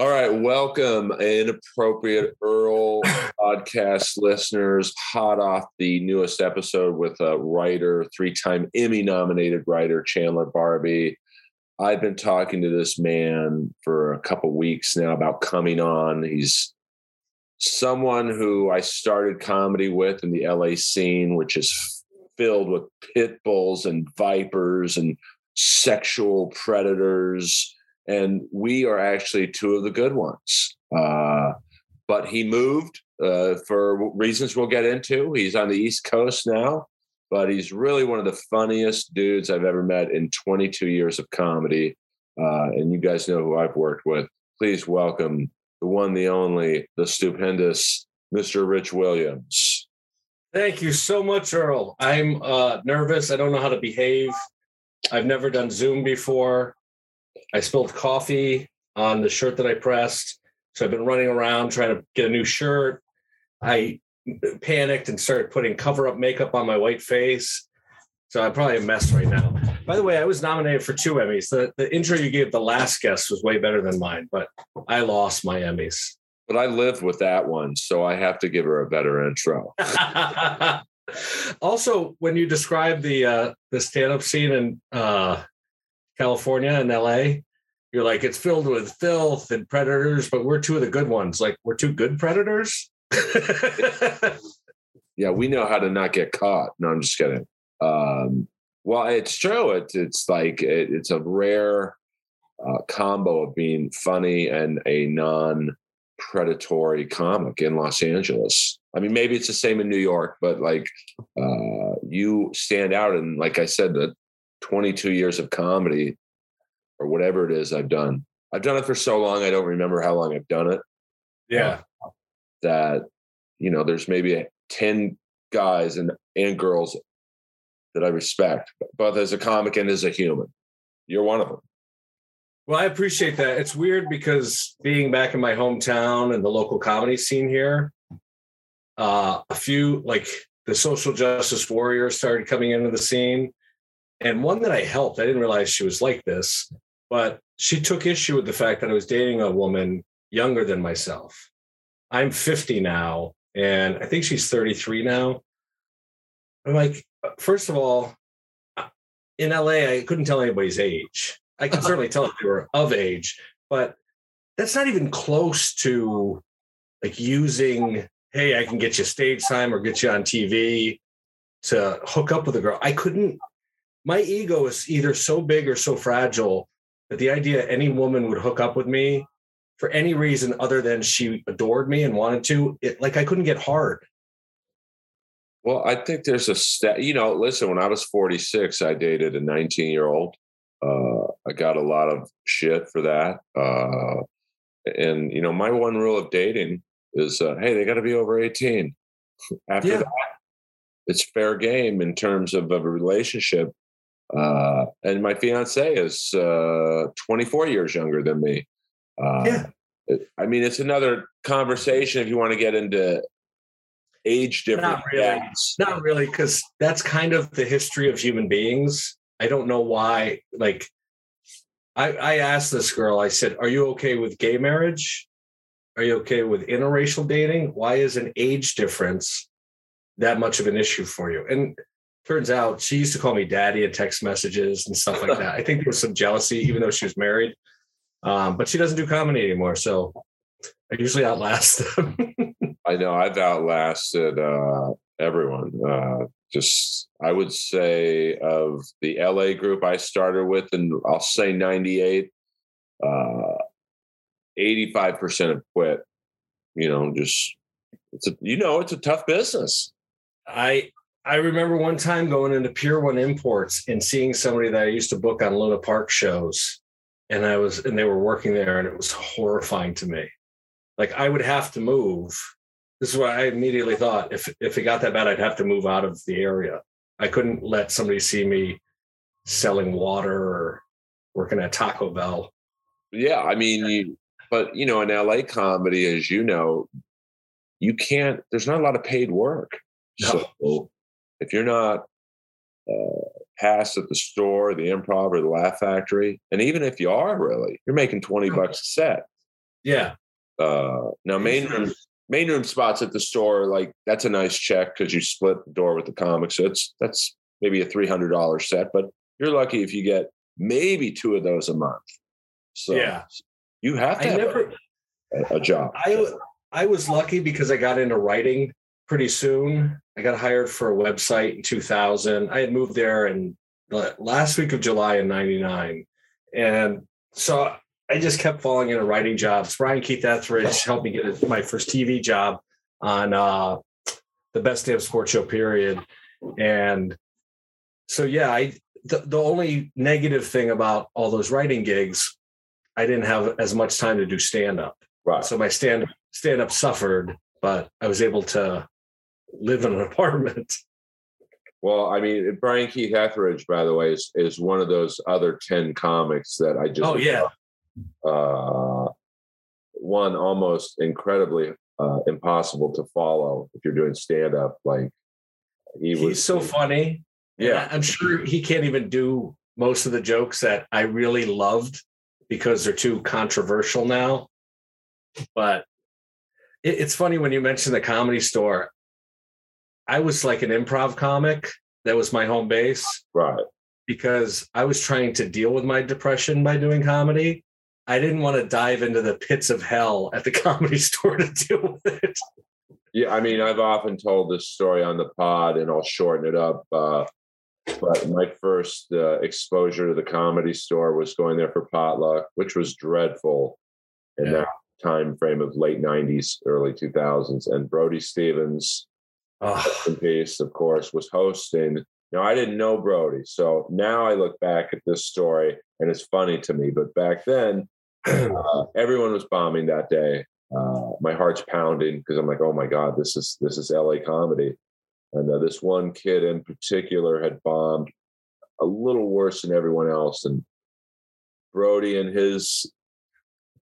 All right, welcome, inappropriate Earl podcast listeners. Hot off the newest episode with a writer, three-time Emmy-nominated writer Chandler Barbie. I've been talking to this man for a couple weeks now about coming on. He's someone who I started comedy with in the LA scene, which is filled with pit bulls and vipers and sexual predators and we are actually two of the good ones. Uh, but he moved uh, for reasons we'll get into. He's on the East Coast now, but he's really one of the funniest dudes I've ever met in 22 years of comedy. Uh, and you guys know who I've worked with. Please welcome the one, the only, the stupendous Mr. Rich Williams. Thank you so much, Earl. I'm uh, nervous. I don't know how to behave. I've never done Zoom before. I spilled coffee on the shirt that I pressed. So I've been running around trying to get a new shirt. I panicked and started putting cover up makeup on my white face. So I'm probably a mess right now. By the way, I was nominated for two Emmys. The, the intro you gave the last guest was way better than mine, but I lost my Emmys. But I lived with that one, so I have to give her a better intro. also, when you describe the uh, the stand up scene in uh, California and LA, you're like, it's filled with filth and predators, but we're two of the good ones. Like, we're two good predators. yeah, we know how to not get caught. No, I'm just kidding. Um, well, it's true. It's it's like it, it's a rare uh, combo of being funny and a non predatory comic in Los Angeles. I mean, maybe it's the same in New York, but like uh, you stand out. And like I said, the 22 years of comedy or whatever it is I've done. I've done it for so long, I don't remember how long I've done it. Yeah. Uh, that, you know, there's maybe 10 guys and, and girls that I respect, both as a comic and as a human. You're one of them. Well, I appreciate that. It's weird because being back in my hometown and the local comedy scene here, uh, a few like the social justice warriors started coming into the scene and one that I helped. I didn't realize she was like this, but she took issue with the fact that I was dating a woman younger than myself. I'm 50 now, and I think she's 33 now. I'm like, first of all, in LA, I couldn't tell anybody's age. I can certainly tell if they were of age, but that's not even close to like using, hey, I can get you stage time or get you on TV to hook up with a girl. I couldn't my ego is either so big or so fragile that the idea any woman would hook up with me for any reason other than she adored me and wanted to, it like I couldn't get hard. Well, I think there's a stat. You know, listen, when I was 46, I dated a 19 year old. Uh, I got a lot of shit for that. Uh, and you know, my one rule of dating is, uh, hey, they got to be over 18. After yeah. that, it's fair game in terms of a relationship. Uh, and my fiance is uh, 24 years younger than me. Uh, yeah. I mean, it's another conversation if you want to get into age difference. Not really. Not really, because that's kind of the history of human beings. I don't know why. Like, I, I asked this girl, I said, Are you okay with gay marriage? Are you okay with interracial dating? Why is an age difference that much of an issue for you? And turns out she used to call me daddy in text messages and stuff like that. I think there was some jealousy, even though she was married. Um, but she doesn't do comedy anymore. So I usually outlast them. I know I've outlasted uh, everyone. Uh, just, I would say, of the LA group I started with, and I'll say 98, uh, 85% have quit. You know, just, it's a, you know, it's a tough business. I I remember one time going into Pier One Imports and seeing somebody that I used to book on Luna Park shows, and I was and they were working there, and it was horrifying to me. Like I would have to move. This is what I immediately thought. If if it got that bad, I'd have to move out of the area. I couldn't let somebody see me selling water or working at Taco Bell. Yeah, I mean, you, but you know, in LA comedy, as you know, you can't. There's not a lot of paid work. No. So if you're not uh, passed at the store, the improv, or the Laugh Factory, and even if you are really, you're making 20 bucks a set. Yeah. Uh, now main room main room spots at the store like that's a nice check because you split the door with the comics. So it's that's maybe a three hundred dollar set, but you're lucky if you get maybe two of those a month. So Yeah. you have to I have never a, a job. I I was lucky because I got into writing pretty soon. I got hired for a website in 2000. I had moved there in the last week of July in 99. And so I just kept falling into writing jobs. Brian Keith Etheridge helped me get my first TV job on uh, the best damn sports show period. And so, yeah, I, the, the only negative thing about all those writing gigs, I didn't have as much time to do stand up. right. So my stand stand up suffered, but I was able to live in an apartment. Well, I mean, Brian Keith Etheridge, by the way, is is one of those other ten comics that I just Oh yeah, uh, one almost incredibly uh, impossible to follow if you're doing stand up. Like he he's was so funny. Yeah, I'm sure he can't even do most of the jokes that I really loved because they're too controversial now. But it, it's funny when you mention the comedy store. I was like an improv comic. That was my home base. right. because I was trying to deal with my depression by doing comedy. I didn't want to dive into the pits of hell at the comedy store to deal with it. Yeah, I mean, I've often told this story on the pod, and I'll shorten it up. Uh, but my first uh, exposure to the comedy store was going there for potluck, which was dreadful in Yeah. that time frame of late '90s, early 2000s. And Brody Stevens, Oh, in peace, of course, was hosting. Now, I didn't know Brody, so now I look back at this story, and it's funny to me. But back then, uh, everyone was bombing that day. Uh, my heart's pounding because I'm like, oh my god, this is this is LA comedy, and uh, this one kid in particular had bombed a little worse than everyone else, and Brody and his,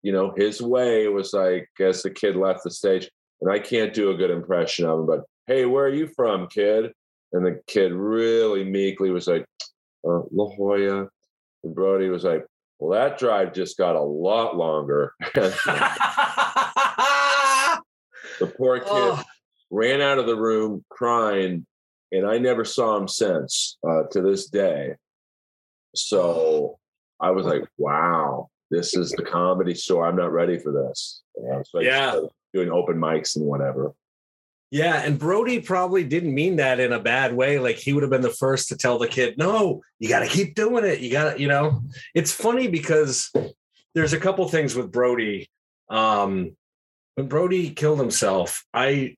you know, his way was like as the kid left the stage, and I can't do a good impression of him, but hey, where are you from, kid? And the kid really meekly was like, uh, La Jolla, and Brody was like. Well, that drive just got a lot longer. the poor kid Oh, ran out of the room crying, and I never saw him since uh, to this day. So I was like, wow, this is the comedy store. I'm not ready for this. You know, so I Yeah. doing open mics and whatever. Yeah, and Brody probably didn't mean that in a bad way. Like he would have been the first to tell the kid, "No, you got to keep doing it. You got to, you know." It's funny because there's a couple things with Brody. Um, when Brody killed himself, I,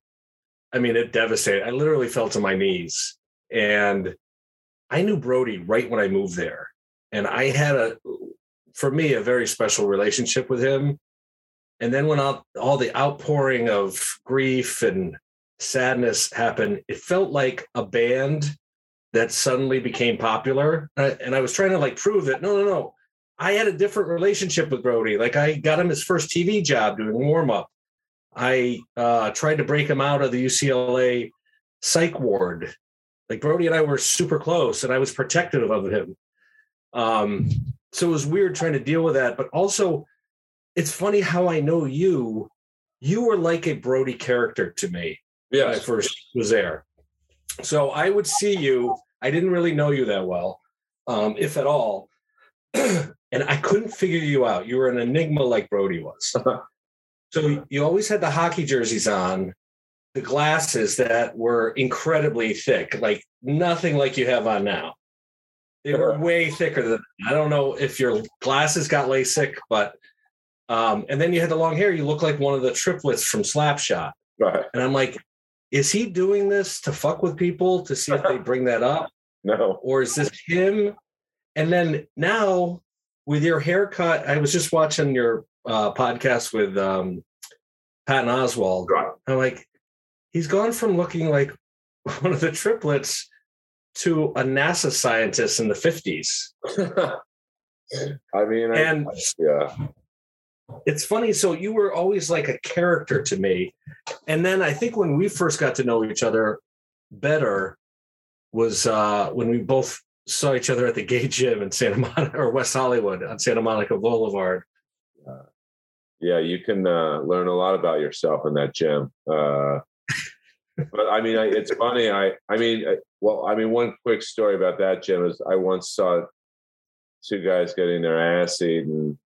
I mean, it devastated. I literally fell to my knees, and I knew Brody right when I moved there, and I had a, for me, a very special relationship with him. And then when all, all the outpouring of grief and sadness happened, it felt like a band that suddenly became popular. And I was trying to like prove that no, no, no. I had a different relationship with Brody. Like I got him his first TV job doing warm up. I uh, tried to break him out of the UCLA psych ward. Like Brody and I were super close, and I was protective of him. Um, so it was weird trying to deal with that. But also, it's funny how I know you. You were like a Brody character to me when I first was there. So I would see you. I didn't really know you that well, um, if at all. and I couldn't figure you out. You were an enigma like Brody was. so you always had the hockey jerseys on, the glasses that were incredibly thick, like nothing like you have on now. They were way thicker than I don't know if your glasses got LASIK, but um, and then you had the long hair. You look like one of the triplets from Slapshot. Right. And I'm like, is he doing this to fuck with people to see if they bring that up? No. Or is this him? And then now with your haircut, I was just watching your uh, podcast with um, Patton Oswalt. Right. I'm like, he's gone from looking like one of the triplets to a NASA scientist in the 50s. I mean, I, And yeah. It's funny. So you were always like a character to me. And then I think when we first got to know each other better was uh, when we both saw each other at the gay gym in Santa Monica or West Hollywood on Santa Monica Boulevard. yeah, you can uh, learn a lot about yourself in that gym. Uh, but I mean, I, it's funny. I, I mean, I, well, I mean, one quick story about that gym is I once saw two guys getting their ass eaten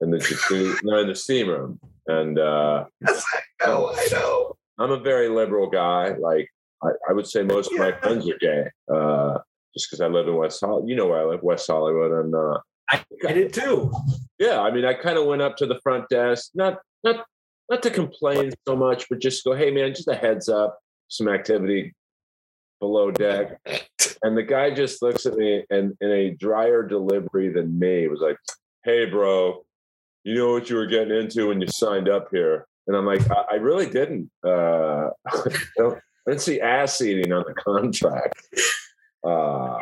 in the no, in the steam room, and uh, yes, I know, I know. I'm a very liberal guy. Like I, I would say, most of my friends are gay, uh, just because I live in West Hollywood. You know where I live, West Hollywood, and uh, I, I did too. Yeah, I mean, I kind of went up to the front desk, not not not to complain so much, but just go, hey man, just a heads up, some activity below deck. And the guy just looks at me and in a drier delivery than me was like, hey bro, you know what you were getting into when you signed up here. And I'm like, I, I really didn't. Uh, I, didn't see ass eating on the contract. Uh,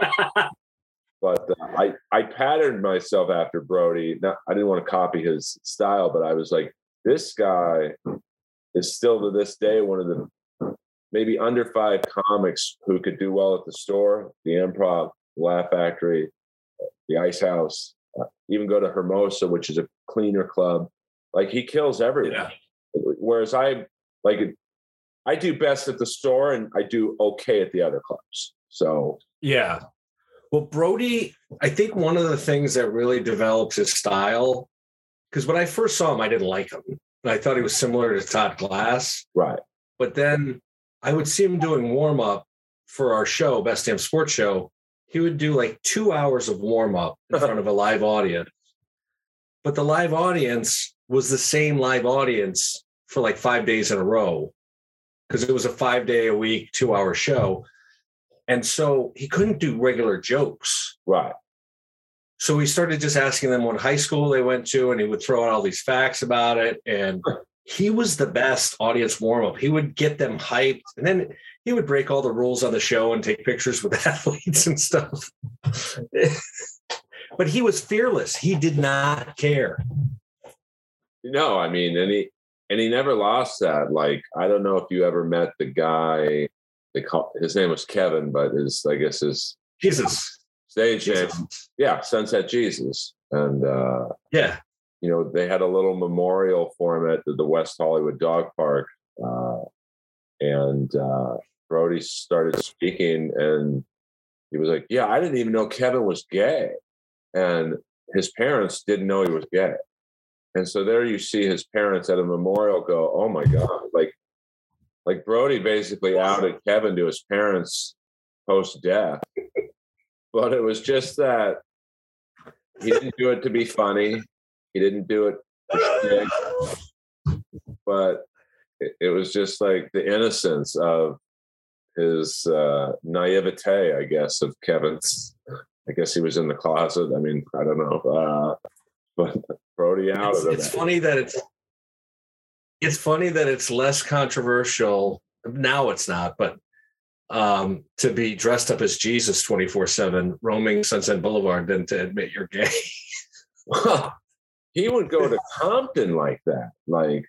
but uh, I I patterned myself after Brody. Not, I didn't want to copy his style, but I was like, this guy is still to this day one of the maybe under five comics who could do well at the store, the Improv, Laugh Factory, the Ice House, uh, even go to Hermosa, which is a cleaner club. Like he kills everything. Yeah. Whereas I like I do best at the store and I do okay at the other clubs. So yeah, well, Brody, I think one of the things that really develops his style, because when I first saw him, I didn't like him. I thought he was similar to Todd Glass. Right. But then I would see him doing warm up for our show, Best Damn Sports Show. He would do like two hours of warm up in front of a live audience. But the live audience was the same live audience for like five days in a row because it was a five day a week, two hour show. And so he couldn't do regular jokes. Right. So he started just asking them what high school they went to, and he would throw out all these facts about it. And he was the best audience warm up. He would get them hyped, and then he would break all the rules on the show and take pictures with athletes and stuff. But he was fearless. He did not care. No, I mean, and he and he never lost that. Like, I don't know if you ever met the guy they call his name was Kevin, but his I guess his Jesus stage name, yeah, Sunset Jesus, and uh, yeah, you know they had a little memorial for him at the, the West Hollywood Dog Park, uh, and uh, Brody started speaking, and he was like, "Yeah, I didn't even know Kevin was gay," and his parents didn't know he was gay. And so there you see his parents at a memorial go, "Oh my God!" Like like Brody basically outed Kevin to his parents post death. but it was just that he didn't do it to be funny. He didn't do it but it, was just like the innocence of his uh, naivete, I guess, of Kevin's. I guess he was in the closet. I mean, I don't know. Uh, but Brody out it's, it's funny that it's it's funny that it's less controversial now it's not but um, to be dressed up as jesus 24-7 roaming sunset boulevard than to admit you're gay well, he would go to compton like that like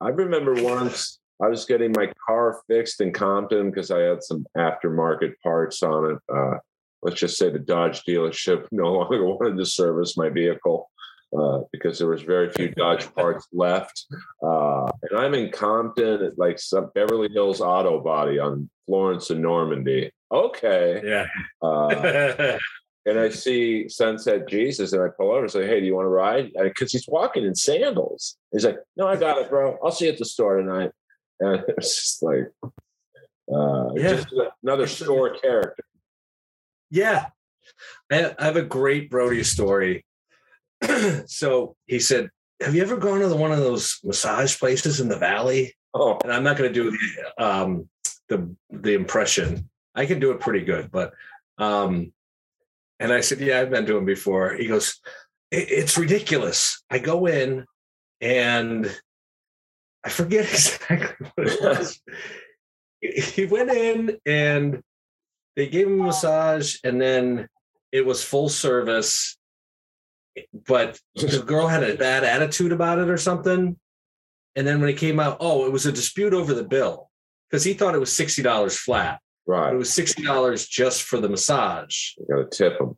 i remember once i was getting my car fixed in compton because i had some aftermarket parts on it uh, let's just say the dodge dealership no longer wanted to service my vehicle uh, because there was very few Dodge parts left. Uh, and I'm in Compton at like some Beverly Hills Auto Body on Florence and Normandy. Okay. Yeah. Uh, and I see Sunset Jesus, and I pull over and say, "Hey, do you want to ride?" Because he's walking in sandals. He's like, "No, I got it, bro. I'll see you at the store tonight." And it's just like, uh, yeah. just another store character. Yeah, I have a great Brody story so he said, "Have you ever gone to the, one of those massage places in the valley?" Oh, and I'm not going to do the um, the the impression. I can do it pretty good, but um, and I said, "Yeah, I've been doing before." He goes, "It's ridiculous. I go in and I forget exactly what it was." he went in and they gave him a massage, and then it was full service but the girl had a bad attitude about it or something. And then when it came out, oh, it was a dispute over the bill because he thought it was sixty dollars flat. Right. It was sixty dollars just for the massage. You got to tip him.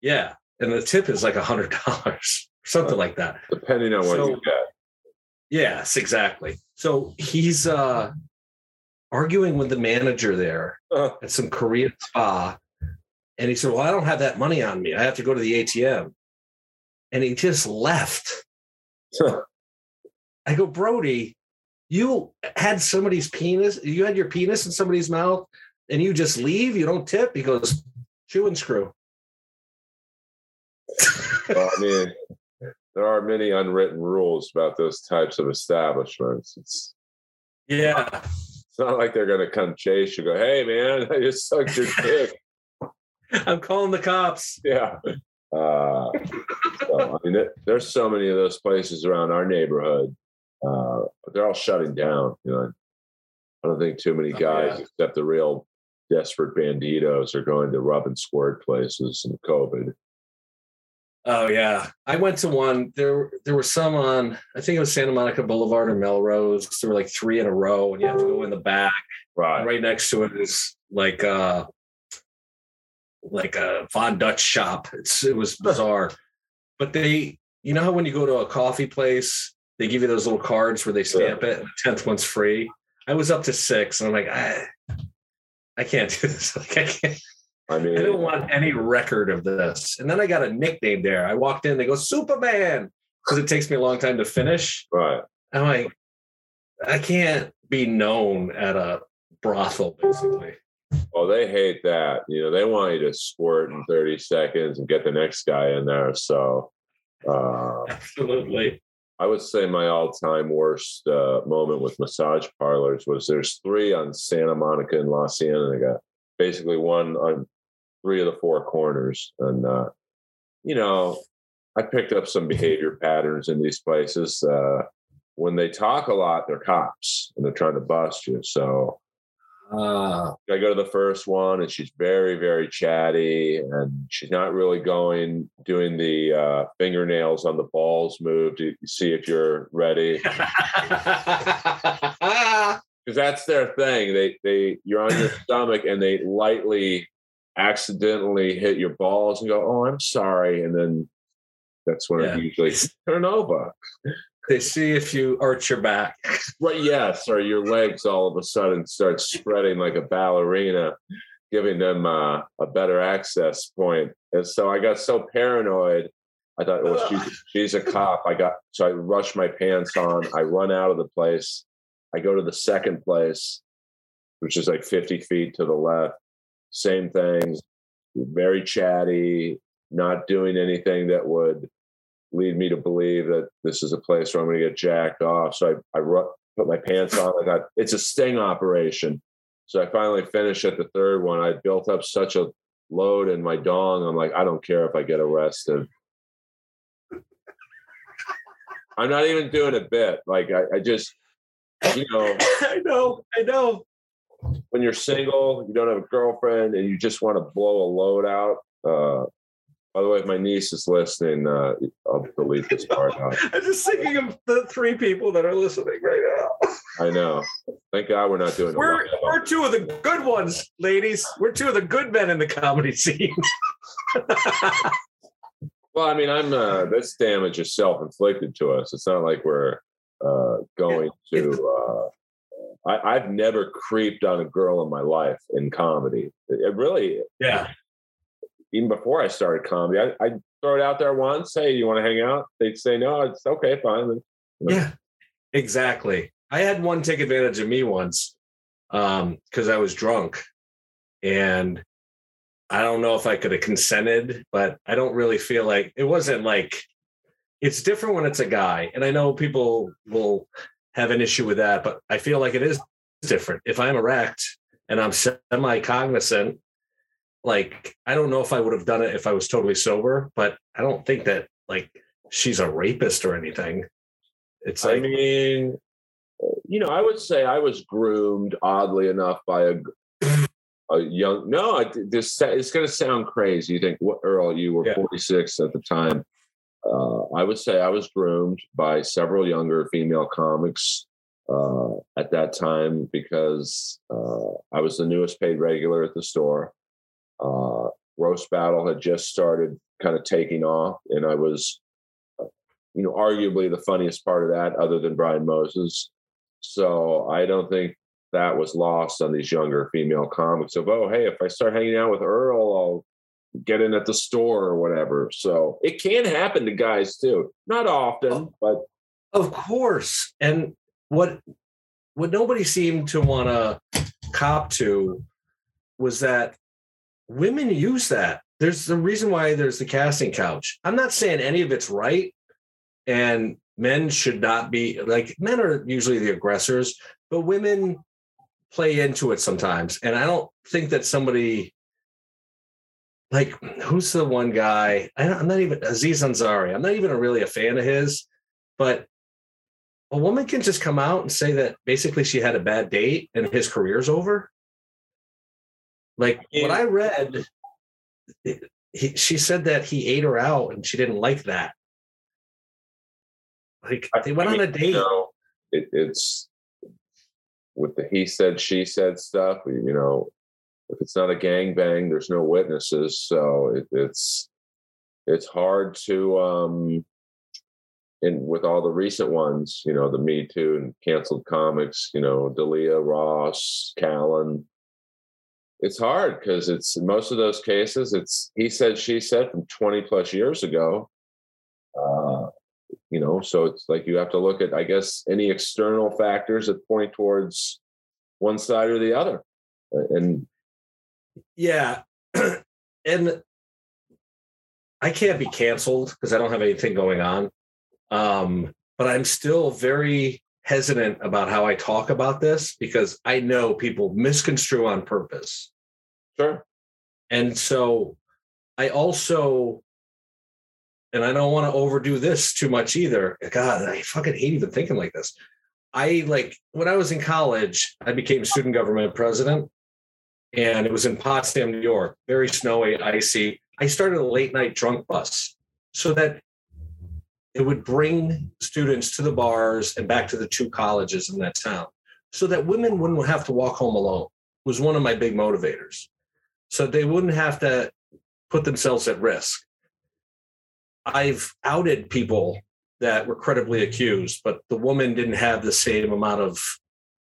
Yeah, and the tip is like a hundred dollars. something like that. Depending on what So- you get. Yes, exactly. So he's uh arguing with the manager there Uh, at some Korean spa. And he said, Well, I don't have that money on me. I have to go to the ATM. And he just left. I go, Brody, you had somebody's penis, you had your penis in somebody's mouth, and you just leave, you don't tip. He goes, chew and screw. well, I mean, there are many unwritten rules about those types of establishments. It's yeah. It's not like they're going to come chase you. Go, hey man, I just sucked your dick. I'm calling the cops. yeah. Uh, so, I mean, there- there's so many of those places around our neighborhood, uh, but they're all shutting down. You know, I don't think too many Oh, guys, yeah. except the real desperate banditos, are going to rub and squirt places in COVID. Oh yeah, I went to one. There, there were some on. I think it was Santa Monica Boulevard or Melrose. There were like three in a row, and you have to go in the back. Right. Right next to it is like a like a Von Dutch shop. It's it was bizarre, but they, you know how when you go to a coffee place, they give you those little cards where they stamp it, and the tenth one's free. I was up to six, and I'm like, I, I can't do this. Like I can't. I mean, I don't want any record of this. And then I got a nickname there. I walked in, they go, Superman, because it takes me a long time to finish. right. I'm like, I can't be known at a brothel, basically. Well, they hate that. You know, they want you to squirt in 30 seconds and get the next guy in there. So, uh, Absolutely. I would say my all-time worst uh, moment with massage parlors was there's three on Santa Monica and La Cienega. They got basically one on three of the four corners, and uh, you know, I picked up some behavior patterns in these places. Uh, when they talk a lot, they're cops and they're trying to bust you. So Uh, I go to the first one and she's very, very chatty and she's not really going doing the uh, fingernails on the balls move to see if you're ready. Because that's their thing. They they you're on your stomach and they lightly accidentally hit your balls and go, Oh, I'm sorry. And then that's when Yeah. it usually turn over. they see if you arch your back. Right, yes, or your legs all of a sudden start spreading like a ballerina, giving them uh, a better access point. And so I got so paranoid. I thought, well, she's, she's a cop. I got so I rush my pants on. I run out of the place. I go to the second place, which is like 50 feet to the left. Same thing, very chatty, not doing anything that would lead me to believe that this is a place where I'm going to get jacked off. So I, I put my pants on. I it's a sting operation. So I finally finished at the third one. I built up such a load in my dong. I'm like, I don't care if I get arrested. I'm not even doing a bit. Like I, I just, you know, I know, I know. When you're single, you don't have a girlfriend, and you just want to blow a load out. Uh, by the way, if my niece is listening, uh, I'll delete this part out. I'm just thinking of the three people that are listening right now. I know. Thank God we're not doing. We're we're two of the good ones, ladies. We're two of the good men in the comedy scene. Well, I mean, I'm. Uh, this damage is self-inflicted to us. It's not like we're uh, going to. Uh, I, I've never creeped on a girl in my life in comedy. It, really, yeah. even before I started comedy, I, I throw it out there once. Hey, you want to hang out? They'd say no. It's okay, fine. Yeah, exactly. I had one take advantage of me once um because I was drunk and I don't know if I could have consented, but I don't really feel like it wasn't like it's different when it's a guy. And I know people will have an issue with that, but I feel like it is different. If I'm erect and I'm semi cognizant, like I don't know if I would have done it if I was totally sober, but I don't think that like she's a rapist or anything. It's I mean, you know, I would say I was groomed oddly enough by a a young. No, I, this it's going to sound crazy. You think, what Earl? You were Yeah. 46 at the time. Uh, I would say I was groomed by several younger female comics uh, at that time because uh, I was the newest paid regular at the store. Uh, Roast Battle had just started kind of taking off, and I was you know, arguably the funniest part of that, other than Brian Moses. So I don't think that was lost on these younger female comics of, oh, hey, if I start hanging out with Earl, I'll get in at the store or whatever. So it can happen to guys too. Not often, oh. but of course. And what what nobody seemed to want to cop to was that women use that. There's the reason why there's the casting couch. I'm not saying any of it's right, and men should not be like men are usually the aggressors, but women play into it sometimes. And I don't think that somebody like who's the one guy? I am not even Aziz Ansari. I'm not even a, really a fan of his, but a woman can just come out and say that basically she had a bad date and his career's over. Like yeah. what I read, he, she said that he ate her out and she didn't like that. Like they went on a date. You know, it, it's with the he said she said stuff. You know, if it's not a gang bang, there's no witnesses, so it, it's it's hard to um and with all the recent ones, you know, the Me Too and canceled comics, you know, D'Elia Ross, Callen. It's hard because it's most of those cases, it's he said, she said from 20 plus years ago. Uh, you know, so it's like you have to look at, I guess, any external factors that point towards one side or the other. And yeah. and I can't be canceled because I don't have anything going on. Um, but I'm still very hesitant about how I talk about this because I know people misconstrue on purpose. Sure. And so I also, and I don't want to overdo this too much either. God, I fucking hate even thinking like this. I like when I was in college, I became student government president and it was in Potsdam, New York, very snowy, icy. I started a late night drunk bus so that it would bring students to the bars and back to the two colleges in that town so that women wouldn't have to walk home alone was one of my big motivators so they wouldn't have to put themselves at risk i've outed people that were credibly accused but the woman didn't have the same amount of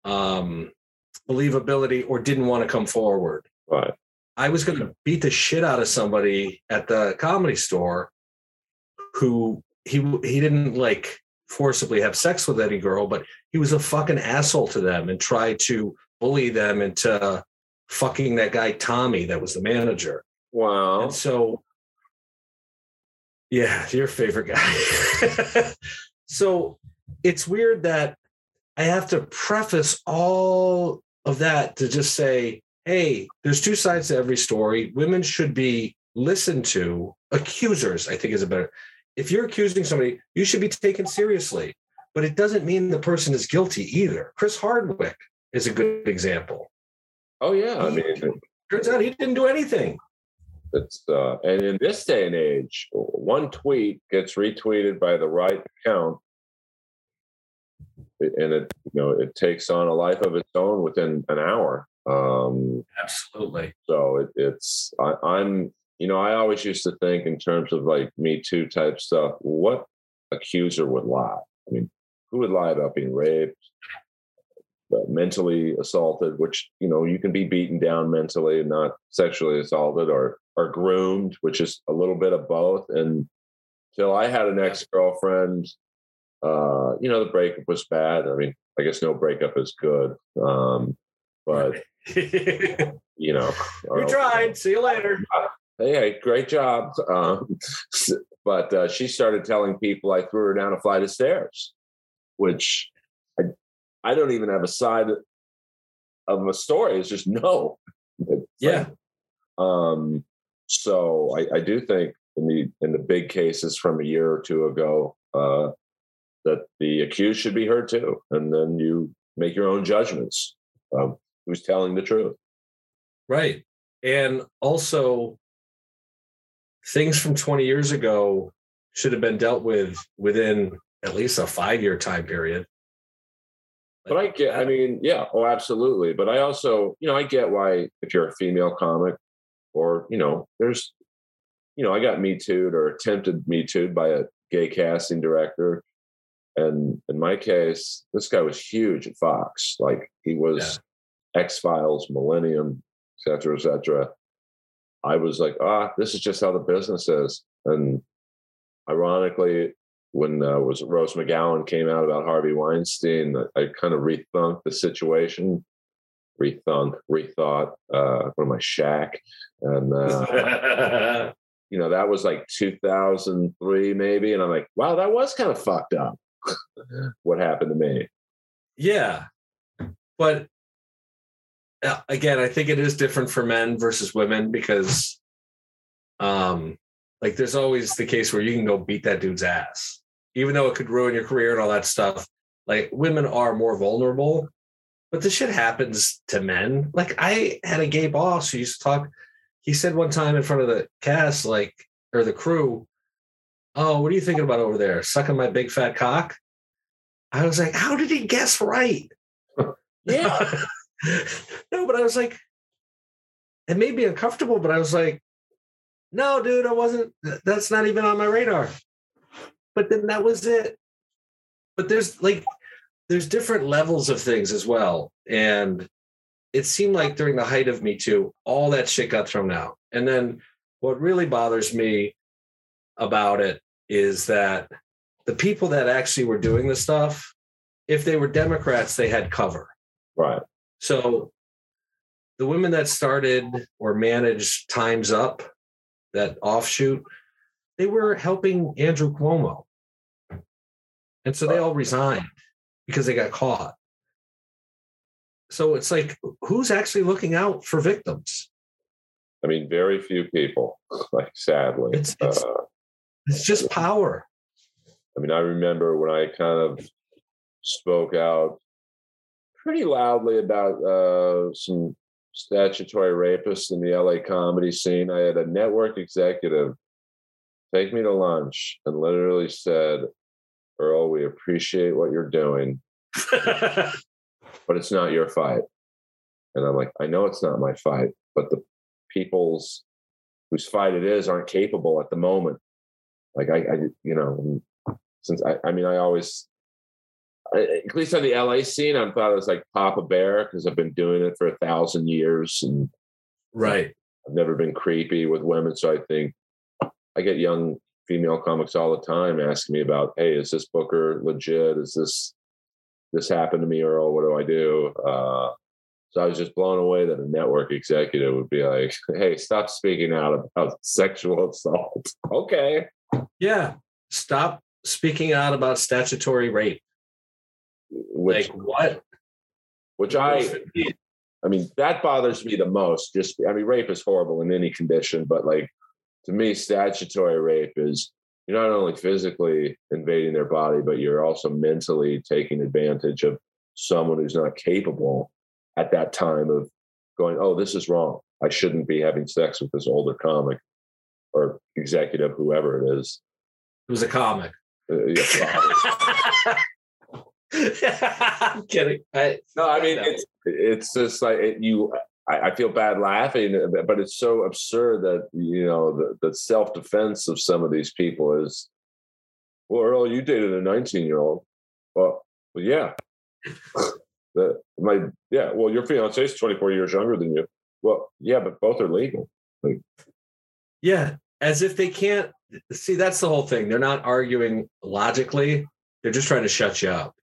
um, believability or didn't want to come forward right i was going to beat the shit out of somebody at the comedy store who he he didn't like forcibly have sex with any girl, but he was a fucking asshole to them and tried to bully them into fucking that guy Tommy that was the manager. Wow. And so yeah, your favorite guy. so it's weird that I have to preface all of that to just say, hey, there's two sides to every story. Women should be listened to. Accusers, I think, is a better if you're accusing somebody, you should be taken seriously. But it doesn't mean the person is guilty either. Chris Hardwick is a good example. Oh yeah, I mean, turns out he didn't do anything. It's uh, and in this day and age, one tweet gets retweeted by the right account, and it you know it takes on a life of its own within an hour. Um, Absolutely. So it, it's I, I'm you know, I always used to think in terms of like Me Too type stuff, what accuser would lie? I mean, who would lie about being raped, uh, mentally assaulted, which, you know, you can be beaten down mentally and not sexually assaulted or, or groomed, which is a little bit of both. And till I had an ex girlfriend, uh, you know, the breakup was bad. I mean, I guess no breakup is good. Um, but, you know, we tried. See you later. Uh, hey, great job. Um, but uh, she started telling people I threw her down a flight of stairs, which I, I don't even have a side of a story. It's just no. Yeah. Um, so I, I, do think in the in the big cases from a year or two ago uh, that the accused should be heard too, and then you make your own judgments. of who's telling the truth? Right, and also things from 20 years ago should have been dealt with within at least a five year time period. But I get, I mean, yeah, oh, absolutely. But I also, you know, I get why if you're a female comic or, you know, there's, you know, I got me too or attempted me too by a gay casting director. And in my case, this guy was huge at Fox. Like he was X Files, Millennium, et cetera, et cetera. I was like, ah, this is just how the business is. And ironically, when uh, was Rose McGowan came out about Harvey Weinstein, I, I kind of rethunk the situation, rethunk, rethought. Uh, what am I, Shaq? And uh, you know that was like 2003 maybe, and I'm like, wow, that was kind of fucked up. what happened to me? Yeah, but uh, again, I think it is different for men versus women because, um, like there's always the case where you can go beat that dude's ass, even though it could ruin your career and all that stuff. Like women are more vulnerable, but this shit happens to men. Like I had a gay boss who used to talk. He said one time in front of the cast, like or the crew, "Oh, what are you thinking about over there? Sucking my big fat cock?" I was like, "How did he guess right?" Yeah. no, but I was like, it made me uncomfortable, but I was like, no, dude, I wasn't, that's not even on my radar. But then that was it. But there's like, there's different levels of things as well. And it seemed like during the height of Me Too, all that shit got thrown out. And then what really bothers me about it is that the people that actually were doing the stuff, if they were Democrats, they had cover. Right. So the women that started or managed Times Up, that offshoot, they were helping Andrew Cuomo. And so they all resigned because they got caught. So it's like, who's actually looking out for victims? I mean, very few people, like sadly. It's, it's, uh, it's just power. I mean, I remember when I kind of spoke out pretty loudly about uh, some statutory rapists in the LA comedy scene. I had a network executive take me to lunch and literally said, Earl, we appreciate what you're doing, but it's not your fight. And I'm like, I know it's not my fight, but the people's whose fight it is aren't capable at the moment. Like I, I you know, since I, I mean, I always at least on the LA scene, I'm thought it was like Papa Bear because I've been doing it for a thousand years and right. I've never been creepy with women, so I think I get young female comics all the time asking me about, hey, is this Booker legit? Is this this happened to me, Earl? What do I do? Uh, so I was just blown away that a network executive would be like, hey, stop speaking out about sexual assault. okay. Yeah. Stop speaking out about statutory rape which, like what? Which I, I mean, that bothers me the most. Just, I mean, rape is horrible in any condition, but like to me, statutory rape is you're not only physically invading their body, but you're also mentally taking advantage of someone who's not capable at that time of going, oh, this is wrong. I shouldn't be having sex with this older comic or executive, whoever it is. It was a comic? Uh, yeah, I'm kidding. I, no, I mean it's it's just like it, you. I, I, feel bad laughing, but it's so absurd that you know the, the self defense of some of these people is. Well, Earl, you dated a 19 year old. Well, well, yeah. the, my yeah. Well, your fiance is 24 years younger than you. Well, yeah, but both are legal. Like, yeah, as if they can't see. That's the whole thing. They're not arguing logically. They're just trying to shut you up.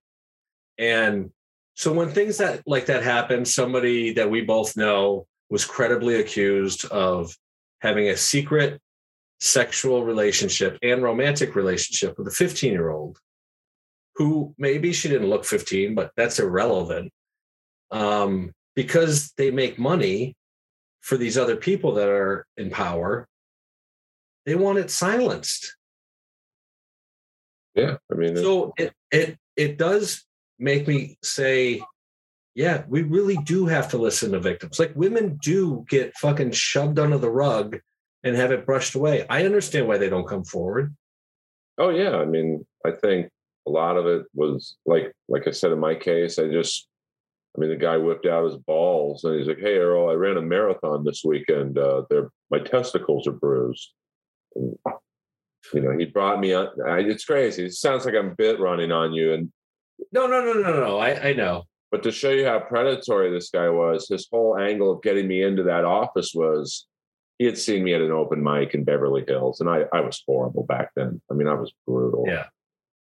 And so when things that like that happen, somebody that we both know was credibly accused of having a secret sexual relationship and romantic relationship with a 15 year old who maybe she didn't look 15, but that's irrelevant. Um, because they make money for these other people that are in power, they want it silenced. Yeah, I mean, so it it it does make me say, yeah, we really do have to listen to victims. Like women do get fucking shoved under the rug and have it brushed away. I understand why they don't come forward. Oh yeah, I mean, I think a lot of it was like like I said in my case, I just I mean the guy whipped out his balls and he's like, "Hey Earl, I ran a marathon this weekend. Uh my testicles are bruised." You know, he brought me on. It's crazy. It sounds like I'm bit running on you. And no, no, no, no, no. I, I know. But to show you how predatory this guy was, his whole angle of getting me into that office was he had seen me at an open mic in Beverly Hills, and I, I was horrible back then. I mean, I was brutal. Yeah.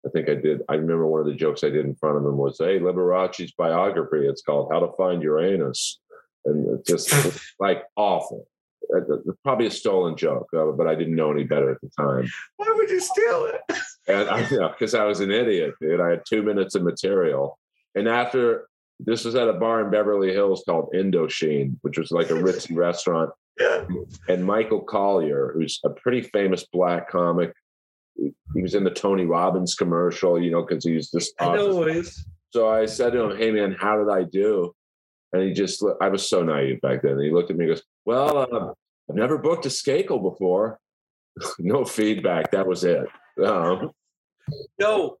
I think I did. I remember one of the jokes I did in front of him was, "Hey, Liberace's biography. It's called How to Find Uranus," and it's just like awful. Probably a stolen joke, uh, but I didn't know any better at the time. Why would you steal it? And I, you know, because I was an idiot, dude. I had two minutes of material, and after this was at a bar in Beverly Hills called Indochine, which was like a ritzy restaurant. Yeah. And Michael Colyar, who's a pretty famous black comic, he was in the Tony Robbins commercial, you know, because he's just. I know is. So I said to him, "Hey man, how did I do?" And he just, I was so naive back then. And he looked at me and goes, "Well, uh, I've never booked a Skakel before." no feedback. That was it. Um, no,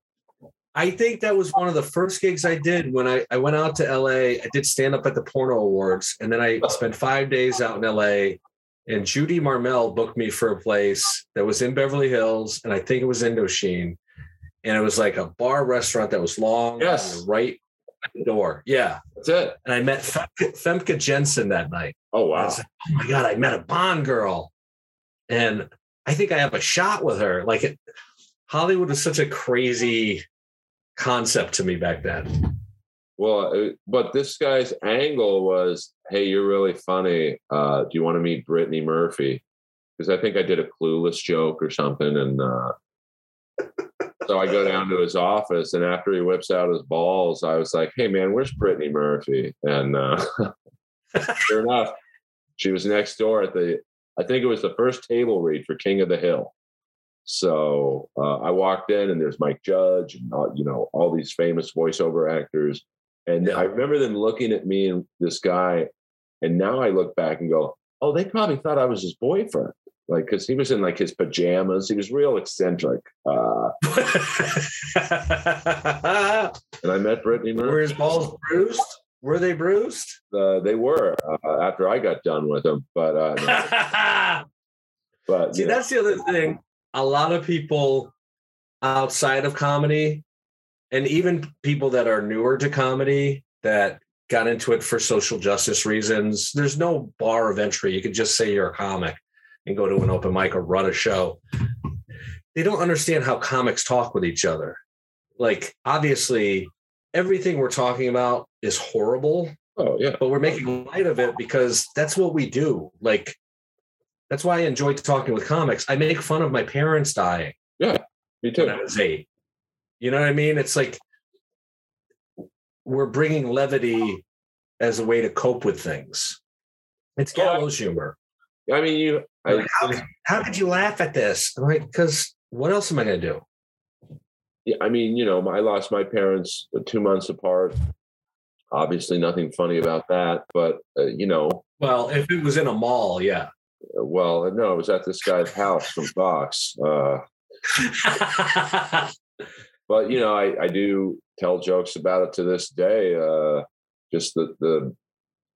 I think that was one of the first gigs I did when I, I went out to LA. I did stand up at the Porno Awards, and then I spent five days out in LA. And Judi Marmel booked me for a place that was in Beverly Hills, and I think it was Indochine. And it was like a bar restaurant that was long, yes, right door. Yeah, that's it. And I met Femke, Famke Janssen that night. Oh wow! Like, oh my god, I met a Bond girl, and I think I have a shot with her. Like it, Hollywood was such a crazy concept to me back then. Well, uh, but this guy's angle was, "Hey, you're really funny. Uh, do you want to meet Brittany Murphy?" Because I think I did a clueless joke or something, and uh, so I go down to his office, and after he whips out his balls, I was like, "Hey, man, where's Brittany Murphy?" And uh, sure enough, she was next door at the. I think it was the first table read for King of the Hill. So uh, I walked in, and there's Mike Judge, and uh, you know all these famous voiceover actors, and yeah. I remember them looking at me and this guy, and now I look back and go, "Oh, they probably thought I was his boyfriend." Like, because he was in like his pajamas, he was real eccentric. Uh, and I met Brittany. Murphy. Were his balls bruised? Were they bruised? Uh, they were uh, after I got done with them, but uh, no. but see, that's the other thing a lot of people outside of comedy and even people that are newer to comedy that got into it for social justice reasons there's no bar of entry you could just say you're a comic and go to an open mic or run a show they don't understand how comics talk with each other like obviously everything we're talking about is horrible oh yeah but we're making light of it because that's what we do like that's why I enjoy talking with comics. I make fun of my parents dying. Yeah, me too. When I was eight. You know what I mean? It's like we're bringing levity as a way to cope with things. It's gallows humor. I mean, you. I, how, how could you laugh at this? I'm like, because what else am I going to do? Yeah, I mean, you know, I lost my parents two months apart. Obviously, nothing funny about that, but uh, you know. Well, if it was in a mall, yeah. Well, no, it was at this guy's house from Fox. Uh, but you know, I, I do tell jokes about it to this day. Uh, just the the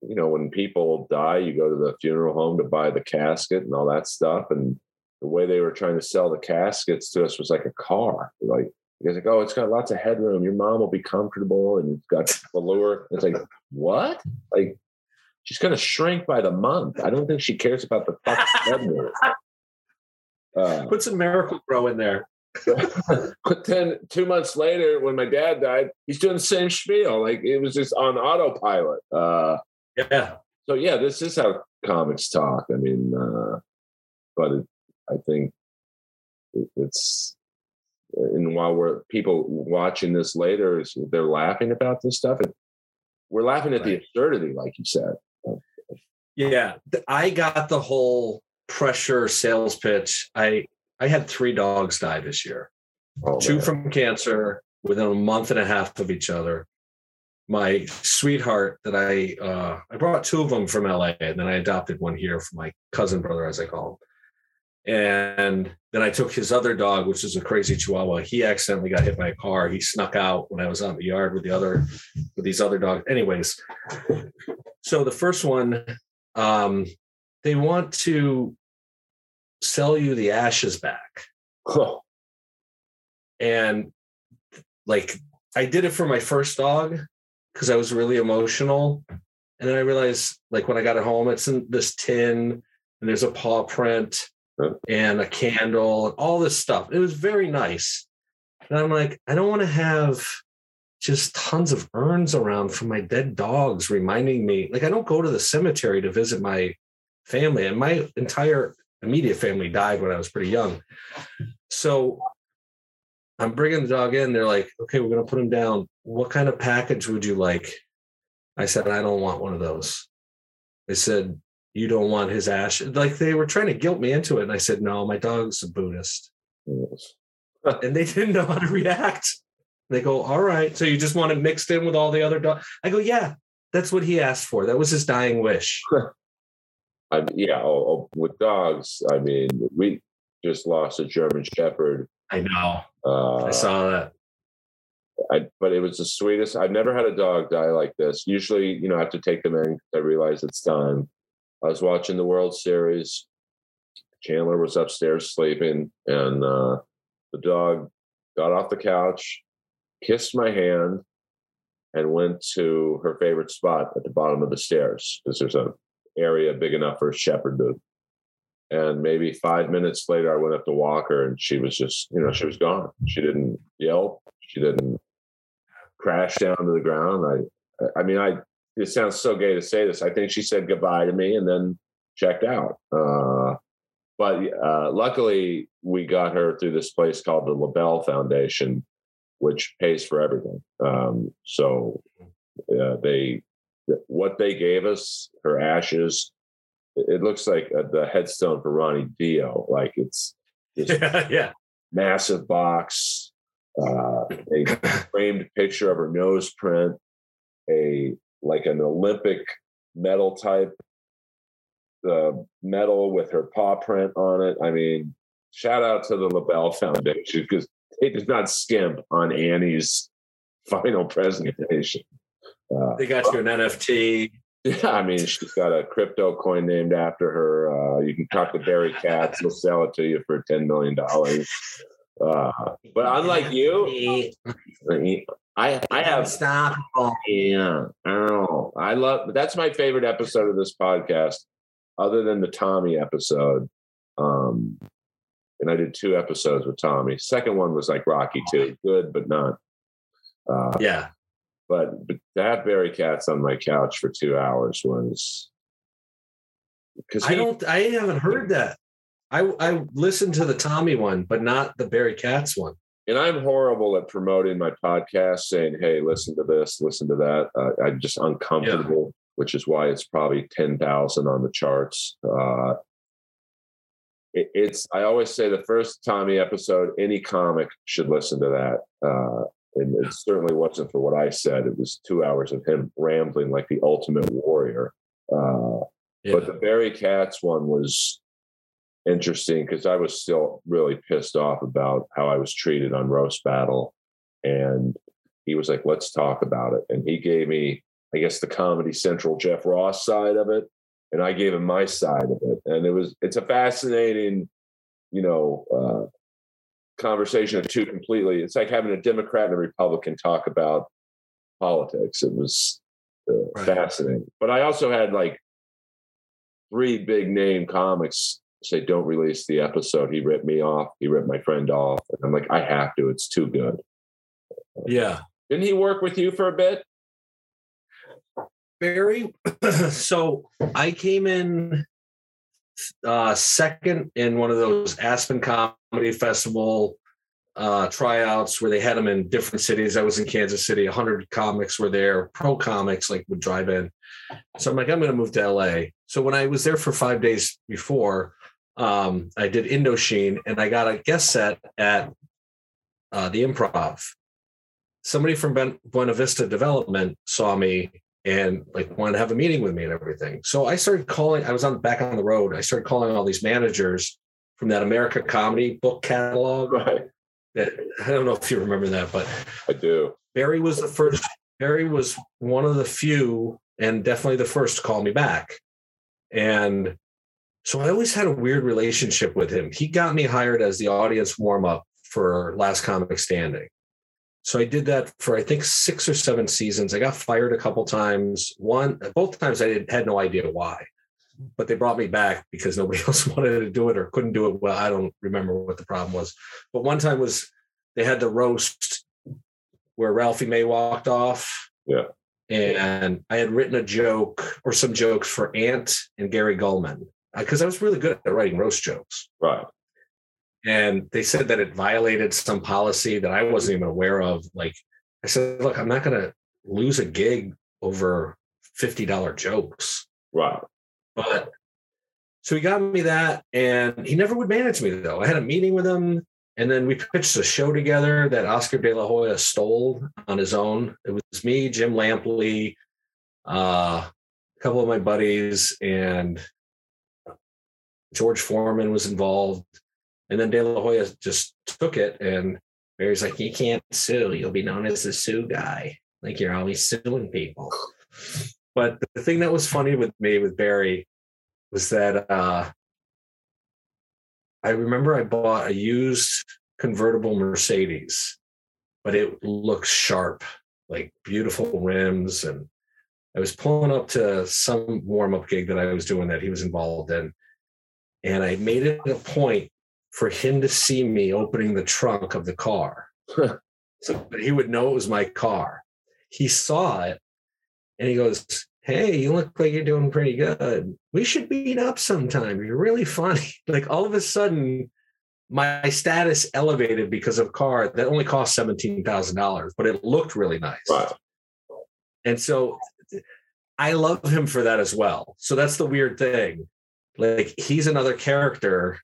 you know when people die, you go to the funeral home to buy the casket and all that stuff, and the way they were trying to sell the caskets to us was like a car, like. Because like, oh, it's got lots of headroom. Your mom will be comfortable, and it's got velour. It's like, what? Like, she's going to shrink by the month. I don't think she cares about the fucking uh, Put some miracle grow in there. but then two months later, when my dad died, he's doing the same spiel. Like it was just on autopilot. Uh, yeah. So yeah, this is how comics talk. I mean, uh, but it, I think it, it's and while we're people watching this later, is they're laughing about this stuff. It, we're laughing at right. the absurdity, like you said. Yeah, I got the whole pressure sales pitch. I I had three dogs die this year. Oh, Two man. from cancer within a month and a half of each other. My sweetheart that I uh, I brought two of them from LA, and then I adopted one here for my cousin brother, as I call him. And then I took his other dog, which is a crazy Chihuahua. He accidentally got hit by a car. He snuck out when I was out in the yard with the other with these other dogs. Anyways, so the first one um, they want to sell you the ashes back. And like I did it for my first dog because I was really emotional. And then I realized like when I got it home, it's in this tin and there's a paw print and a candle and all this stuff. It was very nice. And I'm like, I don't want to have just tons of urns around for my dead dogs reminding me like i don't go to the cemetery to visit my family and my entire immediate family died when i was pretty young so i'm bringing the dog in they're like okay we're going to put him down what kind of package would you like i said i don't want one of those they said you don't want his ash like they were trying to guilt me into it and i said no my dog's a buddhist and they didn't know how to react they go, all right. So you just want it mixed in with all the other dogs? I go, yeah, that's what he asked for. That was his dying wish. I, yeah, oh, oh, with dogs, I mean, we just lost a German Shepherd. I know. Uh, I saw that. I, but it was the sweetest. I've never had a dog die like this. Usually, you know, I have to take them in. I realize it's time. I was watching the World Series. Chandler was upstairs sleeping, and uh, the dog got off the couch, kissed my hand, and went to her favorite spot at the bottom of the stairs because there's an area big enough for a shepherd to. And maybe five minutes later, I went up to walk her, and she was just, you know, she was gone. She didn't yelp. She didn't crash down to the ground. I, I mean, I. It sounds so gay to say this. I think she said goodbye to me and then checked out. Uh, but uh, luckily, we got her through this place called the LaBelle Foundation, which pays for everything. Um, so uh, they, what they gave us, her ashes, it looks like uh the headstone for Ronnie Dio. Like it's this Yeah, yeah. massive box, uh, a framed picture of her nose print, a like an Olympic medal type uh, medal with her paw print on it. I mean, shout out to the LaBelle Foundation because they did not skimp on Annie's final presentation. Uh, They got you an NFT. Yeah, I mean, she's got a crypto coin named after her. Uh, you can talk to Barry Katz; he'll sell it to you for ten million dollars. Uh, but unlike you, I I have stop. yeah, I don't know. I love that's my favorite episode of this podcast, other than the Tommy episode. Um, and I did two episodes with Tommy. Second one was like Rocky too, good but not. Uh, Yeah. But, but to have Barry Katz on my couch for two hours was because I don't I haven't heard that. I I listened to the Tommy one, but not the Barry Katz one. and I'm horrible at promoting my podcast, saying, "Hey, listen to this, listen to that." Uh, I'm just uncomfortable, which is why it's probably ten thousand on the charts. Uh, it, it's I always say the first Tommy episode, any comic should listen to that. Uh, and it certainly wasn't for what I said. It was two hours of him rambling like the ultimate warrior. Uh, Yeah. But the Barry Katz one was interesting because I was still really pissed off about how I was treated on Roast Battle. And he was like, let's talk about it. And he gave me, I guess, the Comedy Central Jeff Ross side of it. And I gave him my side of it. And it was, it's a fascinating, you know, uh, conversation of two completely. It's like having a Democrat and a Republican talk about politics. It was uh, Right. fascinating. But I also had like three big name comics say, "Don't release the episode." He ripped me off. He ripped my friend off, and I'm like, "I have to. It's too good." Yeah. Didn't he work with you for a bit? Barry. so I came in uh, second in one of those Aspen Comedy Festival uh, tryouts where they had them in different cities. I was in Kansas City. hundred comics were there. Pro comics like would drive in. So I'm like, I'm going to move to LA. So when I was there for five days before, um, I did Indochine and I got a guest set at uh, the Improv. Somebody from ben- Buena Vista Development saw me and like wanted to have a meeting with me and everything. So I started calling. I was on back on the road. I started calling all these managers from that America Comedy book catalog. Right. That I don't know if you remember that, but I do. Barry was the first. Barry was one of the few, and definitely the first to call me back. And So I always had a weird relationship with him. He got me hired as the audience warm up for Last Comic Standing. So I did that for I think six or seven seasons. I got fired a couple times. One, both times I did, had no idea why, but they brought me back because nobody else wanted to do it or couldn't do it well. I don't remember what the problem was, but one time was they had the roast where Ralphie May walked off. Yeah. And I had written a joke or some jokes for Ant and Gary Gulman uh, because I was really good at writing roast jokes. Right. And they said that it violated some policy that I wasn't even aware of. Like I said, look, I'm not going to lose a gig over $50 jokes. Right. But so he got me that, and he never would manage me though. I had a meeting with him, and then we pitched a show together that Oscar De La Hoya stole on his own. It was me, Jim Lampley, uh, a couple of my buddies, and George Foreman was involved. And then De La Hoya just took it, and Barry's like, "You can't sue. You'll be known as the sue guy. Like you're always suing people." But the thing that was funny with me with Barry was that uh, I remember I bought a used convertible Mercedes, but it looks sharp, like beautiful rims. And I was pulling up to some warm up gig that I was doing that he was involved in. And I made it a point for him to see me opening the trunk of the car. so he would know it was my car. He saw it and he goes, Hey, you look like you're doing pretty good. We should meet up sometime. You're really funny. Like all of a sudden, my status elevated because of a car that only cost $17,000, but it looked really nice. Wow. And so I love him for that as well. So that's the weird thing. Like he's another character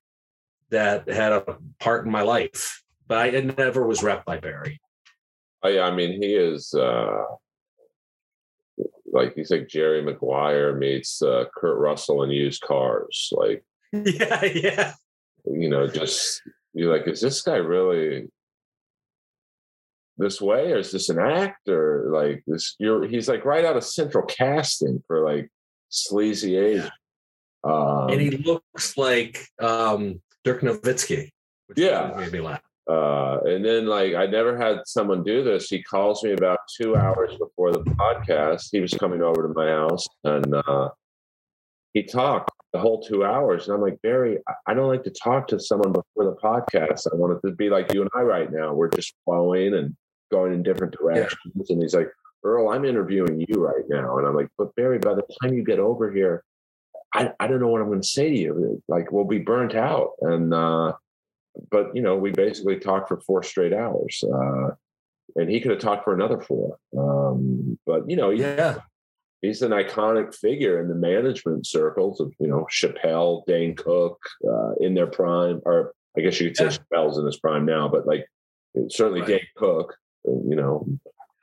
that had a part in my life, but I never was rep by Barry. Oh, yeah, I mean, he is uh, like he's like Jerry Maguire meets uh, Kurt Russell in used cars. Like, yeah, yeah. You know, just you're like, is this guy really this way, or is this an actor? like this? You're he's like right out of central casting for like sleazy age. Yeah. Um, and he looks like um, Dirk Nowitzki. yeah, made me laugh. Uh, and then like I never had someone do this. He calls me about two hours before the podcast. He was coming over to my house and uh, he talked the whole two hours. And I'm like, Barry, I don't like to talk to someone before the podcast. I want it to be like you and I right now. We're just flowing and going in different directions. Yeah. And he's like, Earl, I'm interviewing you right now. And I'm like, but Barry, by the time you get over here, I, I don't know what I'm going to say to you. Like, we'll be burnt out. And, uh, but you know, we basically talked for four straight hours, uh, and he could have talked for another four. Um, but you know, yeah, he's an iconic figure in the management circles of you know Chappelle, Dane Cook, uh, in their prime, or I guess you could say yeah. Chappelle's in his prime now, but like certainly right. Dane Cook, uh, you know,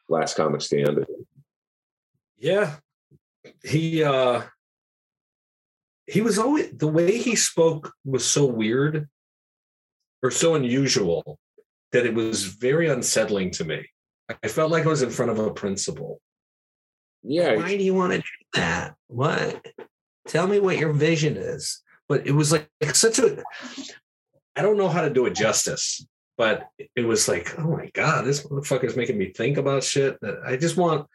last comic stand. Yeah, he uh he was always the way he spoke was so weird or so unusual that it was very unsettling to me. I felt like I was in front of a principal. Yeah. Why do you want to do that? What? Tell me what your vision is. But it was like such a, I don't know how to do it justice, but it was like, oh my God, this motherfucker is making me think about shit that I just want,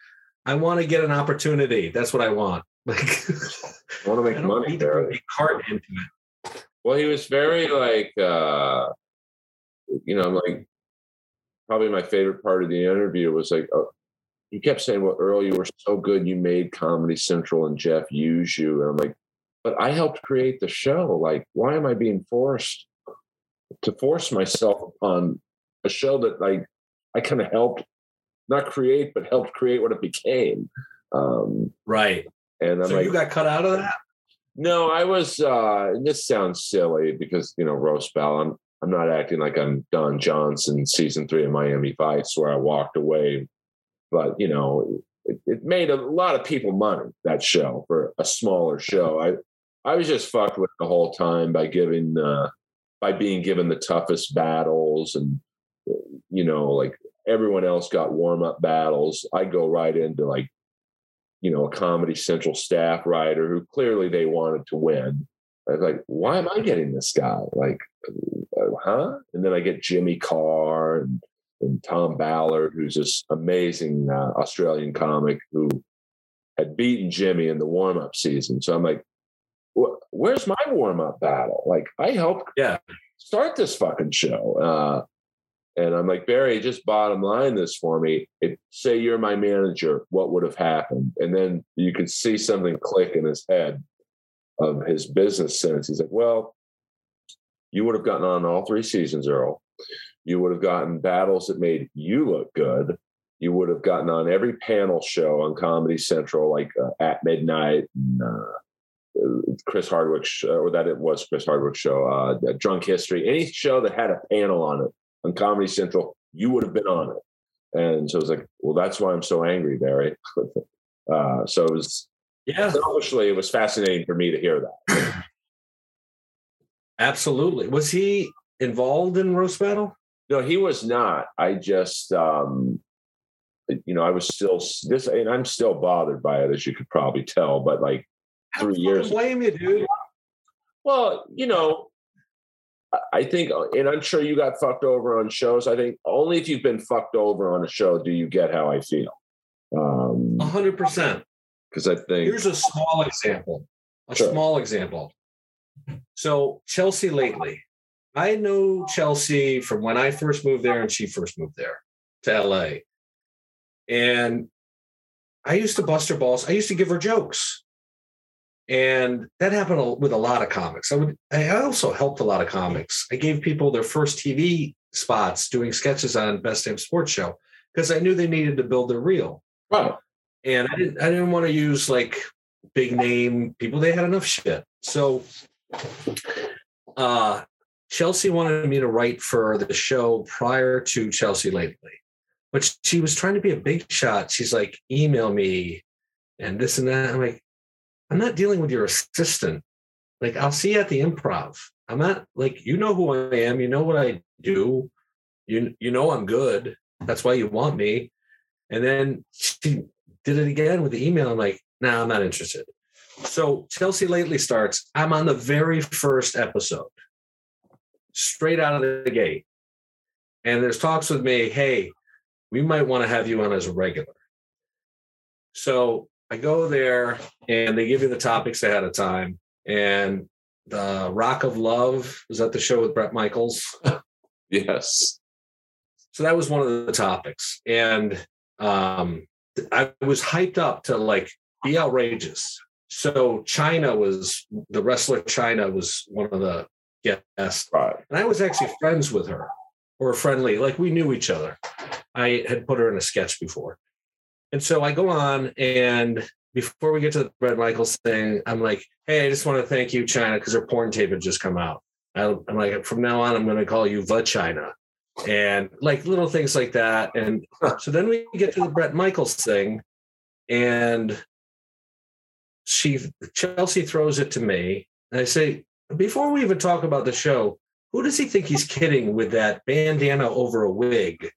I want to get an opportunity. That's what I want. Like, I want to make money. To cart into it. Well, he was very like, uh, you know, I'm like, probably my favorite part of the interview was like, oh, he kept saying, well, Earl, you were so good. You made Comedy Central and Jeff use you. And I'm like, but I helped create the show. Like, why am I being forced to force myself upon a show that like I kind of helped not create, but helped create what it became. Um, right. And I'm so like, you got cut out of that? No, I was. uh This sounds silly because you know roast battle. I'm I'm not acting like I'm Don Johnson, season three of Miami Vice, where I walked away. But you know, it, it made a lot of people money that show for a smaller show. I I was just fucked with the whole time by giving uh, by being given the toughest battles and you know like everyone else got warm up battles. I go right into like you know a Comedy Central staff writer who clearly they wanted to win I was like, why am I getting this guy? Like, uh, huh? And then I get Jimmy Carr and, and Tom Ballard, who's this amazing uh, Australian comic who had beaten Jimmy in the warm up season. So I'm like, where's my warm up battle? Like, I helped yeah. start this fucking show. Uh, and I'm like, Barry, just bottom line this for me. If say you're my manager, what would have happened? And then you could see something click in his head of his business sense. He's like, well, you would have gotten on all three seasons, Earl. You would have gotten battles that made you look good. You would have gotten on every panel show on Comedy Central, like uh, at midnight, and, uh, Chris Hardwick, show, or that it was Chris Hardwick show, uh, Drunk History, any show that had a panel on it on Comedy Central, you would have been on it. And so it was like, well, that's why I'm so angry, Barry. uh, so it was, yeah, selfishly, it was fascinating for me to hear that. Absolutely. Was he involved in roast battle? No, he was not. I just, um, you know, I was still this, and I'm still bothered by it, as you could probably tell. But like three years, blame you, dude. Well, you know, I think, uh, and I'm sure you got fucked over on shows. I think only if you've been fucked over on a show do you get how I feel. Um, a hundred percent. Because I think here's a small example. A sure. small example. So Chelsea lately, I know Chelsea from when I first moved there and she first moved there to LA. And I used to bust her balls. I used to give her jokes and that happened with a lot of comics. I would. I also helped a lot of comics. I gave people their first TV spots doing sketches on Best Damn Sports Show because I knew they needed to build their reel. Wow. And I didn't. I didn't want to use like big name people. They had enough shit. So, uh, Chelsea wanted me to write for the show prior to Chelsea lately, but she was trying to be a big shot. She's like, email me and this and that. I'm like, I'm not dealing with your assistant. Like, I'll see you at the improv. I'm not like, you know who I am. You know what I do. You, you know I'm good. That's why you want me. And then she did it again with the email. I'm like, no, nah, I'm not interested. So Chelsea lately starts. I'm on the very first episode, straight out of the gate. And there's talks with me, hey, we might want to have you on as a regular. So I go there and they give you the topics ahead of time. And the Rock of Love was that the show with Bret Michaels? yes. So that was one of the topics. And um, I was hyped up to like be outrageous. So Chyna was the wrestler Chyna was one of the guests. Right. And I was actually friends with her or friendly, like we knew each other. I had put her in a sketch before. And so I go on and before we get to the Bret Michaels thing, I'm like, hey, I just want to thank you, Chyna, because her porn tape had just come out. I'm like, from now on, I'm going to call you the Chyna. And like little things like that. And so then we get to the Bret Michaels thing, and she Chelsea throws it to me. And I say, before we even talk about the show, who does he think he's kidding with that bandana over a wig?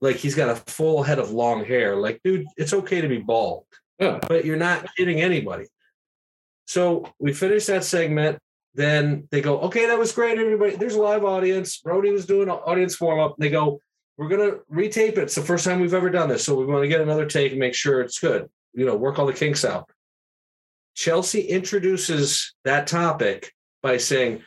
Like he's got a full head of long hair. Like, dude, it's okay to be bald, yeah. but you're not kidding anybody. So we finish that segment. Then they go, okay, that was great, everybody. There's a live audience. Brody was doing an audience warm up. They go, we're gonna retape it. It's the first time we've ever done this, so we want to get another take and make sure it's good. You know, work all the kinks out. Chelsea introduces that topic by saying,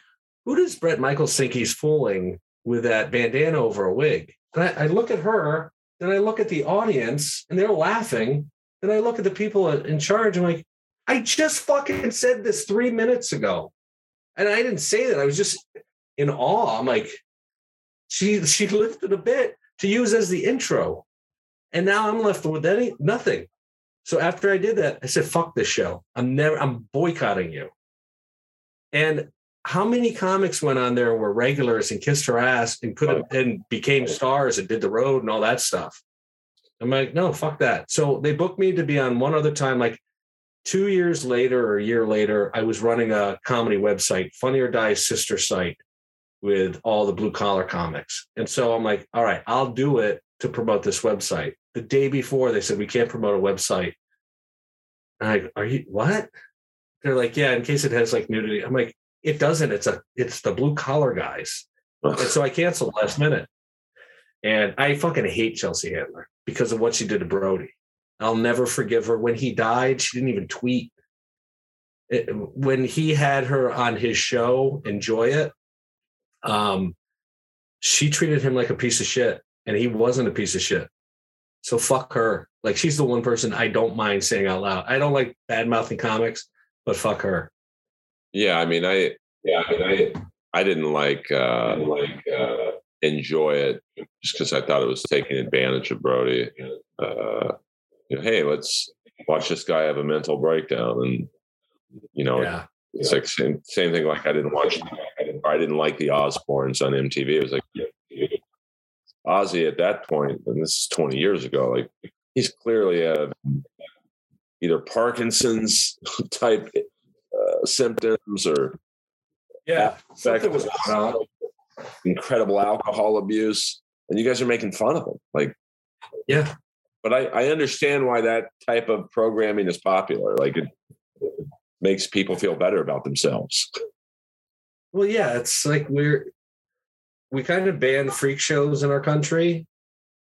"Who does Bret Michaels think he's fooling with that bandana over a wig?" And I, I look at her, then I look at the audience, and they're laughing. Then I look at the people in charge. I'm like, I just fucking said this three minutes ago, and I didn't say that. I was just in awe. I'm like, she she lifted a bit to use as the intro, and now I'm left with any nothing. So after I did that, I said, "Fuck this show. I'm never. I'm boycotting you." And how many comics went on there were regulars and kissed her ass and could oh. have and became stars and did the road and all that stuff? I'm like, no, fuck that. So they booked me to be on one other time, like two years later or a year later, I was running a comedy website, Funny or Die sister site with all the blue collar comics. And so I'm like, all right, I'll do it to promote this website. The day before, they said, we can't promote a website. And I, are you, what? they're like, yeah, in case it has like nudity. I'm like, it doesn't. It's a it's the blue collar guys. and so I canceled last minute. And I fucking hate Chelsea Handler because of what she did to Brody. I'll never forgive her. When he died, she didn't even tweet. It, when he had her on his show, enjoy it. Um, she treated him like a piece of shit, and he wasn't a piece of shit. So fuck her. Like she's the one person I don't mind saying out loud. I don't like bad mouthing comics, but fuck her. Yeah, I mean, I yeah, I mean, I I didn't like uh, like uh, enjoy it just because I thought it was taking advantage of Brody. Uh, you know, hey, let's watch this guy have a mental breakdown, and you know, Yeah. it's like same same thing. Like I didn't watch, I didn't, I didn't like the Osbournes on MTV. It was like Ozzy at that point, and this is twenty years ago. Like he's clearly a either Parkinson's type symptoms or Yeah. Something was going on. incredible alcohol abuse, and you guys are making fun of them. Like, Yeah. but I, I understand why that type of programming is popular. Like, it, it makes people feel better about themselves. Well, yeah, it's like we're we kind of banned freak shows in our country,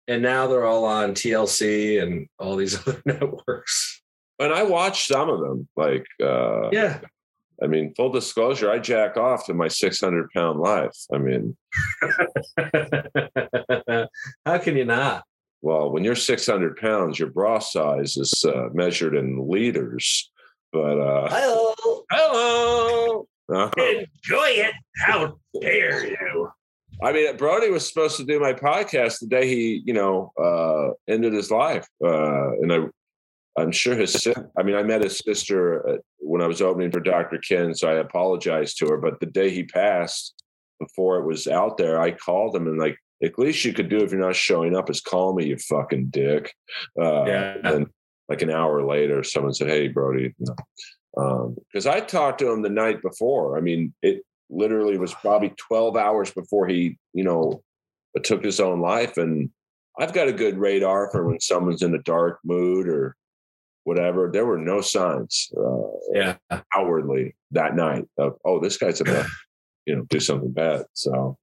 and now they're all on TLC and all these other networks. And I watched some of them. Like, uh, Yeah, I mean, full disclosure, I jack off to my 600 pound life. I mean, how can you not? well, when you're 600 pounds, your bra size is uh, measured in liters. But uh, Hello, hello, uh, enjoy it. How dare you? I mean, Brody was supposed to do my podcast the day he, you know, uh, ended his life, uh, and I, I'm sure his. I mean, I met his sister uh, when I was opening for Dr. Ken, so I apologized to her. But the day he passed, before it was out there, I called him and like, at least you could do if you're not showing up is call me, you fucking dick. Uh, Yeah. And then, like an hour later, someone said, "Hey, Brody," because I talked to him the night before. I mean, it literally was probably 12 hours before he, you know, took his own life. And I've got a good radar for when someone's in a dark mood or whatever. There were no signs uh, Yeah, outwardly that night of, oh, this guy's about, you know, do something bad. So,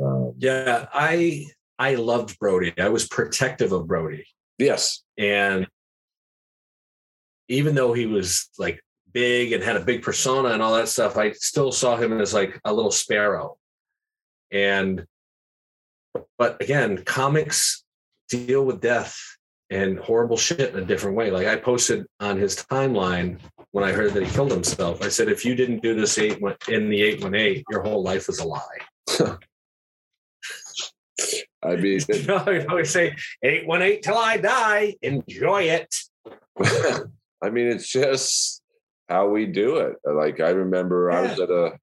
um, yeah. I I loved Brody. I was protective of Brody, yes. and even though he was like big and had a big persona and all that stuff, I still saw him as like a little sparrow. And but again, comics deal with death and horrible shit in a different way. Like I posted on his timeline when I heard that he killed himself. I said, if you didn't do this eight in the eight one eight, your whole life is a lie. I mean, You know, I always say eight one eight till I die. Enjoy it. I mean, it's just how we do it. Like I remember I was at a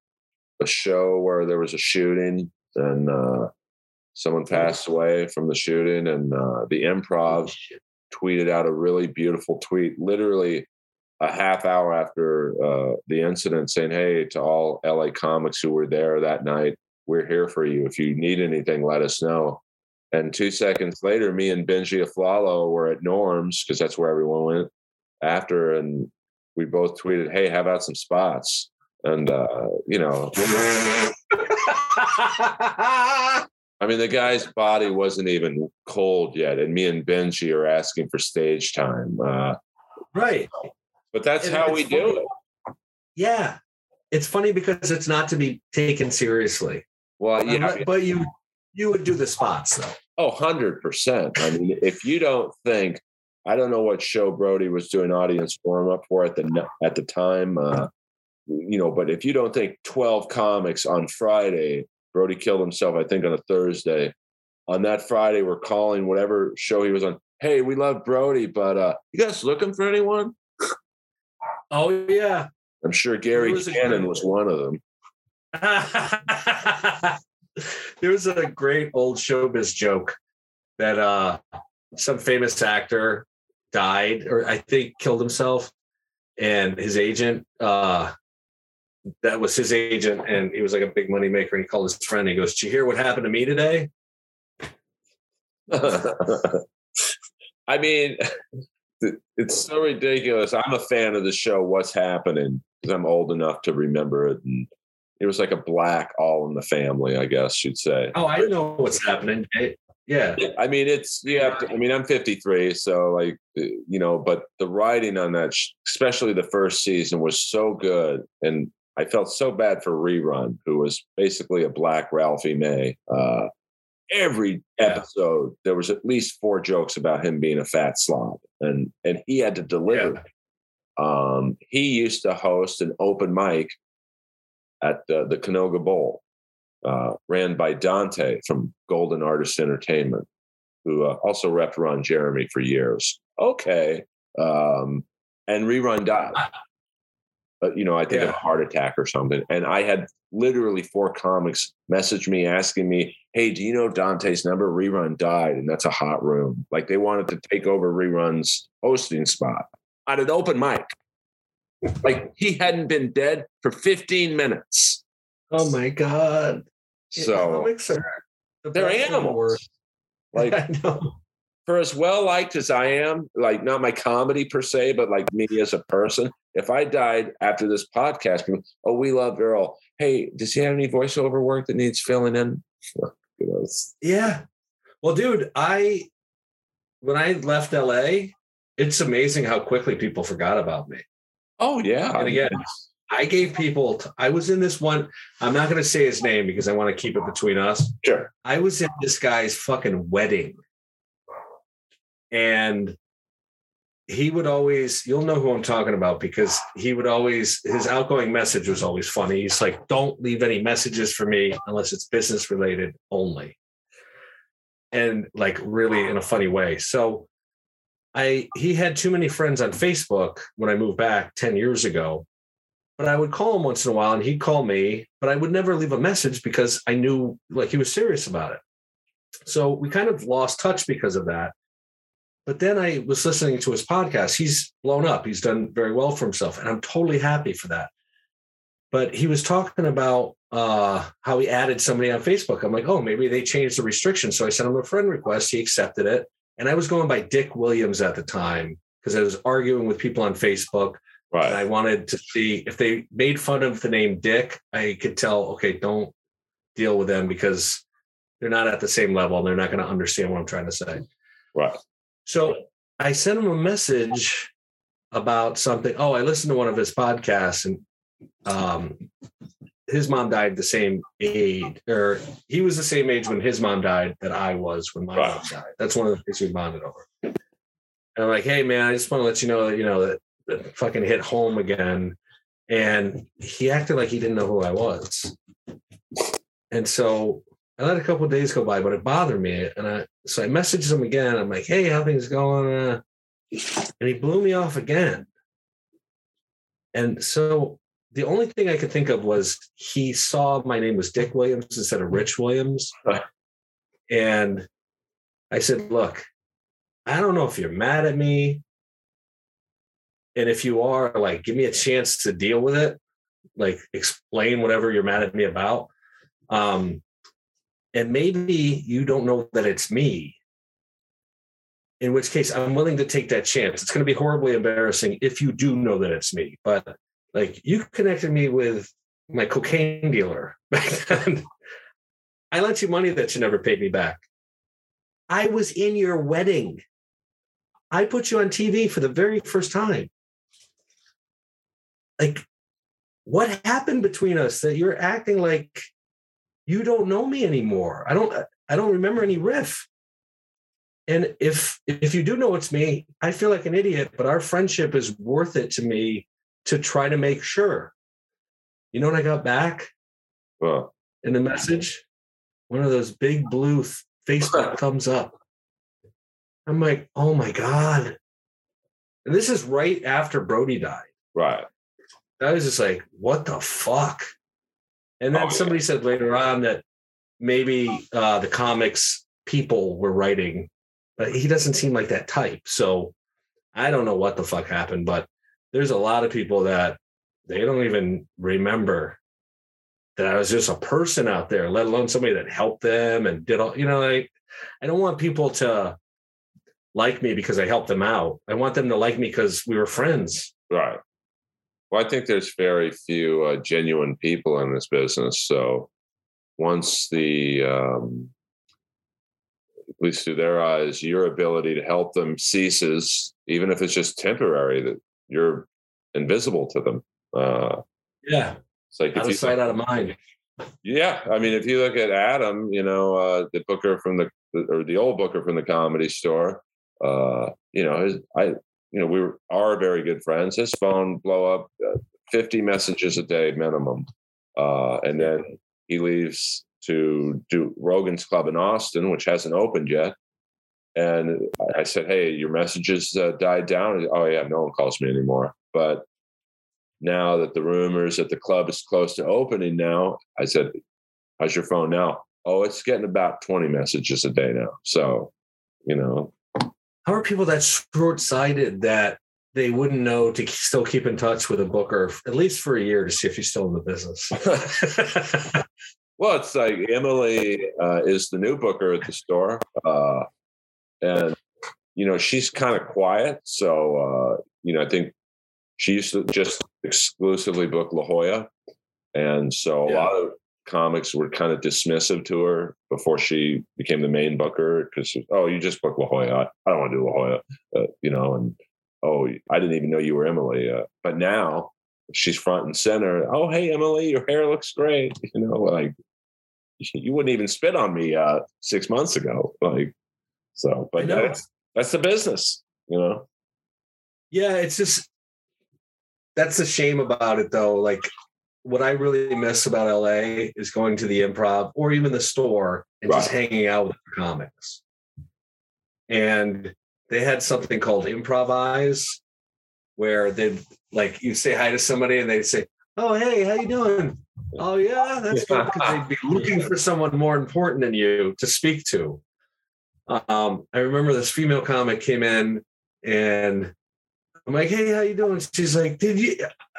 a show where there was a shooting and uh, someone passed away from the shooting, and uh, the improv tweeted out a really beautiful tweet, literally a half hour after uh, the incident, saying, "Hey, to all LA comics who were there that night, we're here for you. If you need anything, let us know." And two seconds later, me and Benji Aflalo were at Norm's because that's where everyone went after, and we both tweeted, "Hey, how about some spots?" And uh, you know, I mean, the guy's body wasn't even cold yet, and me and Benji are asking for stage time. Uh, right. but that's And how we funny. do it. Yeah. It's funny because it's not to be taken seriously. Well, yeah, Unless- but you you would do the spots though. Oh, 100%. I mean, if you don't think, I don't know what show Brody was doing audience warm up for at the at the time, uh, you know, but if you don't think 12 comics on Friday, Brody killed himself, I think on a Thursday. On that Friday, we're calling whatever show he was on. Hey, we love Brody, but uh, you guys looking for anyone? Oh yeah. I'm sure Gary was Cannon was one of them. there was a great old showbiz joke that uh some famous actor died or I think killed himself and his agent uh that was his agent and he was like a big money maker and he called his friend he goes did you hear what happened to me today I mean, it's so ridiculous. I'm a fan of the show. What's happening? Because I'm old enough to remember it, and it was like a black all in the family, I guess you'd say. Oh, I know what's happening. It, yeah. I mean, it's you have to. I mean, I'm 53, so like uh, you know, but the writing on that, especially the first season, was so good, and I felt so bad for Rerun, who was basically a black Ralphie May. Uh, every episode there was at least four jokes about him being a fat slob and and he had to deliver yeah. um he used to host an open mic at the, the Canoga Bowl uh, ran by Dante from Golden Artist Entertainment who uh, also repped Ron Jeremy for years okay um and rerun died but you know i think yeah. of a heart attack or something and i had literally four comics message me asking me, Hey, do you know Dante's number? Rerun died, and that's a hot room. Like they wanted to take over Rerun's hosting spot at an open mic. Like he hadn't been dead for 15 minutes. Oh my God. So are the they're animals. Like for as well liked as I am, like not my comedy per se, but like me as a person, if I died after this podcast, people, oh, we love Earl hey, does he have any voiceover work that needs filling in? Yeah. Well, dude, I when I left LA, it's amazing how quickly people forgot about me. Oh yeah. And again, I gave people I was in this one, I'm not gonna say his name because I want to keep it between us. Sure. I was in this guy's fucking wedding. And he would always you'll know who i'm talking about because he would always his outgoing message was always funny. He's like don't leave any messages for me unless it's business related only. And like really in a funny way. So i he had too many friends on facebook when i moved back 10 years ago but i would call him once in a while and he'd call me but i would never leave a message because i knew like he was serious about it. So we kind of lost touch because of that but then I was listening to his podcast. He's blown up. He's done very well for himself, and I'm totally happy for that. But he was talking about uh, how he added somebody on Facebook. I'm like, oh, maybe they changed the restriction. So I sent him a friend request. He accepted it, and I was going by Dick Williams at the time because I was arguing with people on Facebook. Right. And I wanted to see if they made fun of the name Dick. I could tell, okay, don't deal with them because they're not at the same level and they're not going to understand what I'm trying to say. Right. So I sent him a message about something. Oh, I listened to one of his podcasts and um, his mom died the same age, or he was the same age when his mom died that I was when my wow. mom died. That's one of the things we bonded over. And I'm like, hey man, I just want to let you know that you know that, that fucking hit home again. And he acted like he didn't know who I was. And so I let a couple days go by, but it bothered me. And I so I messaged him again. I'm like, hey, how things going? Uh, and he blew me off again. And so the only thing I could think of was he saw my name was Dick Williams instead of Rich Williams. and I said, look, I don't know if you're mad at me. And if you are, like, give me a chance to deal with it. Like, explain whatever you're mad at me about. Um, and maybe you don't know that it's me. In which case i'm willing to take that chance. It's going to be horribly embarrassing if you do know that it's me. But like you connected me with my cocaine dealer i lent you money that you never paid me back. I was in your wedding. I put you on tv for the very first time. Like what happened between us that you're acting like you don't know me anymore. I don't uh, I don't remember any riff. And if if you do know it's me, I feel like an idiot, but our friendship is worth it to me to try to make sure. You know what I got back? Well, in the message, one of those big blue Facebook thumbs up. I'm like, oh my God. And this is right after Brody died. Right. I was just like, what the fuck? And then oh, somebody yeah. said later on that maybe uh, the comics people were writing, but he doesn't seem like that type. So I don't know what the fuck happened, but there's a lot of people that they don't even remember that I was just a person out there, let alone somebody that helped them and did all, you know, like I don't want people to like me because I helped them out. I want them to like me because we were friends. Right. Well, I think there's very few uh, genuine people in this business. So once the, um, at least through their eyes, your ability to help them ceases, even if it's just temporary, that you're invisible to them. Uh, yeah. It's like out of sight, out of mind. Yeah, I mean, if you look at Adam, you know, uh, the booker from the or the old booker from the comedy store, uh, you know, his, I, you know, we were, are very good friends. His phone blow up uh, fifty messages a day minimum, uh, and then he leaves to do Rogan's Club in Austin, which hasn't opened yet. And I said, "Hey, your messages uh, died down." Oh yeah, no one calls me anymore. But now that the rumors that the club is close to opening now, I said, How's your phone now? Oh, it's getting about 20 messages a day now. So, you know. How are people that short sighted that they wouldn't know to still keep in touch with a booker at least for a year to see if he's still in the business? well, it's like Emily uh, is the new booker at the store. Uh, and, you know, she's kind of quiet. So, uh, you know, I think she used to just exclusively book La Jolla. And so yeah. a lot of comics were kind of dismissive to her before she became the main booker because, oh, you just book La Jolla. I, don't want to do La Jolla, uh, you know, and oh, I didn't even know you were Emily. Uh, but now she's front and center. Oh, hey, Emily, your hair looks great. You know, like you wouldn't even spit on me uh, six months ago. Like, so, but that's, that's the business, you know? Yeah, it's just that's a shame about it though. Like what I really miss about LA is going to the improv or even the store and right. just hanging out with the comics. And they had something called improvise where they'd like you say hi to somebody and they'd say, Oh, hey, how you doing? Oh yeah, that's good. Because they'd be looking for someone more important than you to speak to. Um, I remember this female comic came in and I'm like, hey, how you doing? She's like, did you?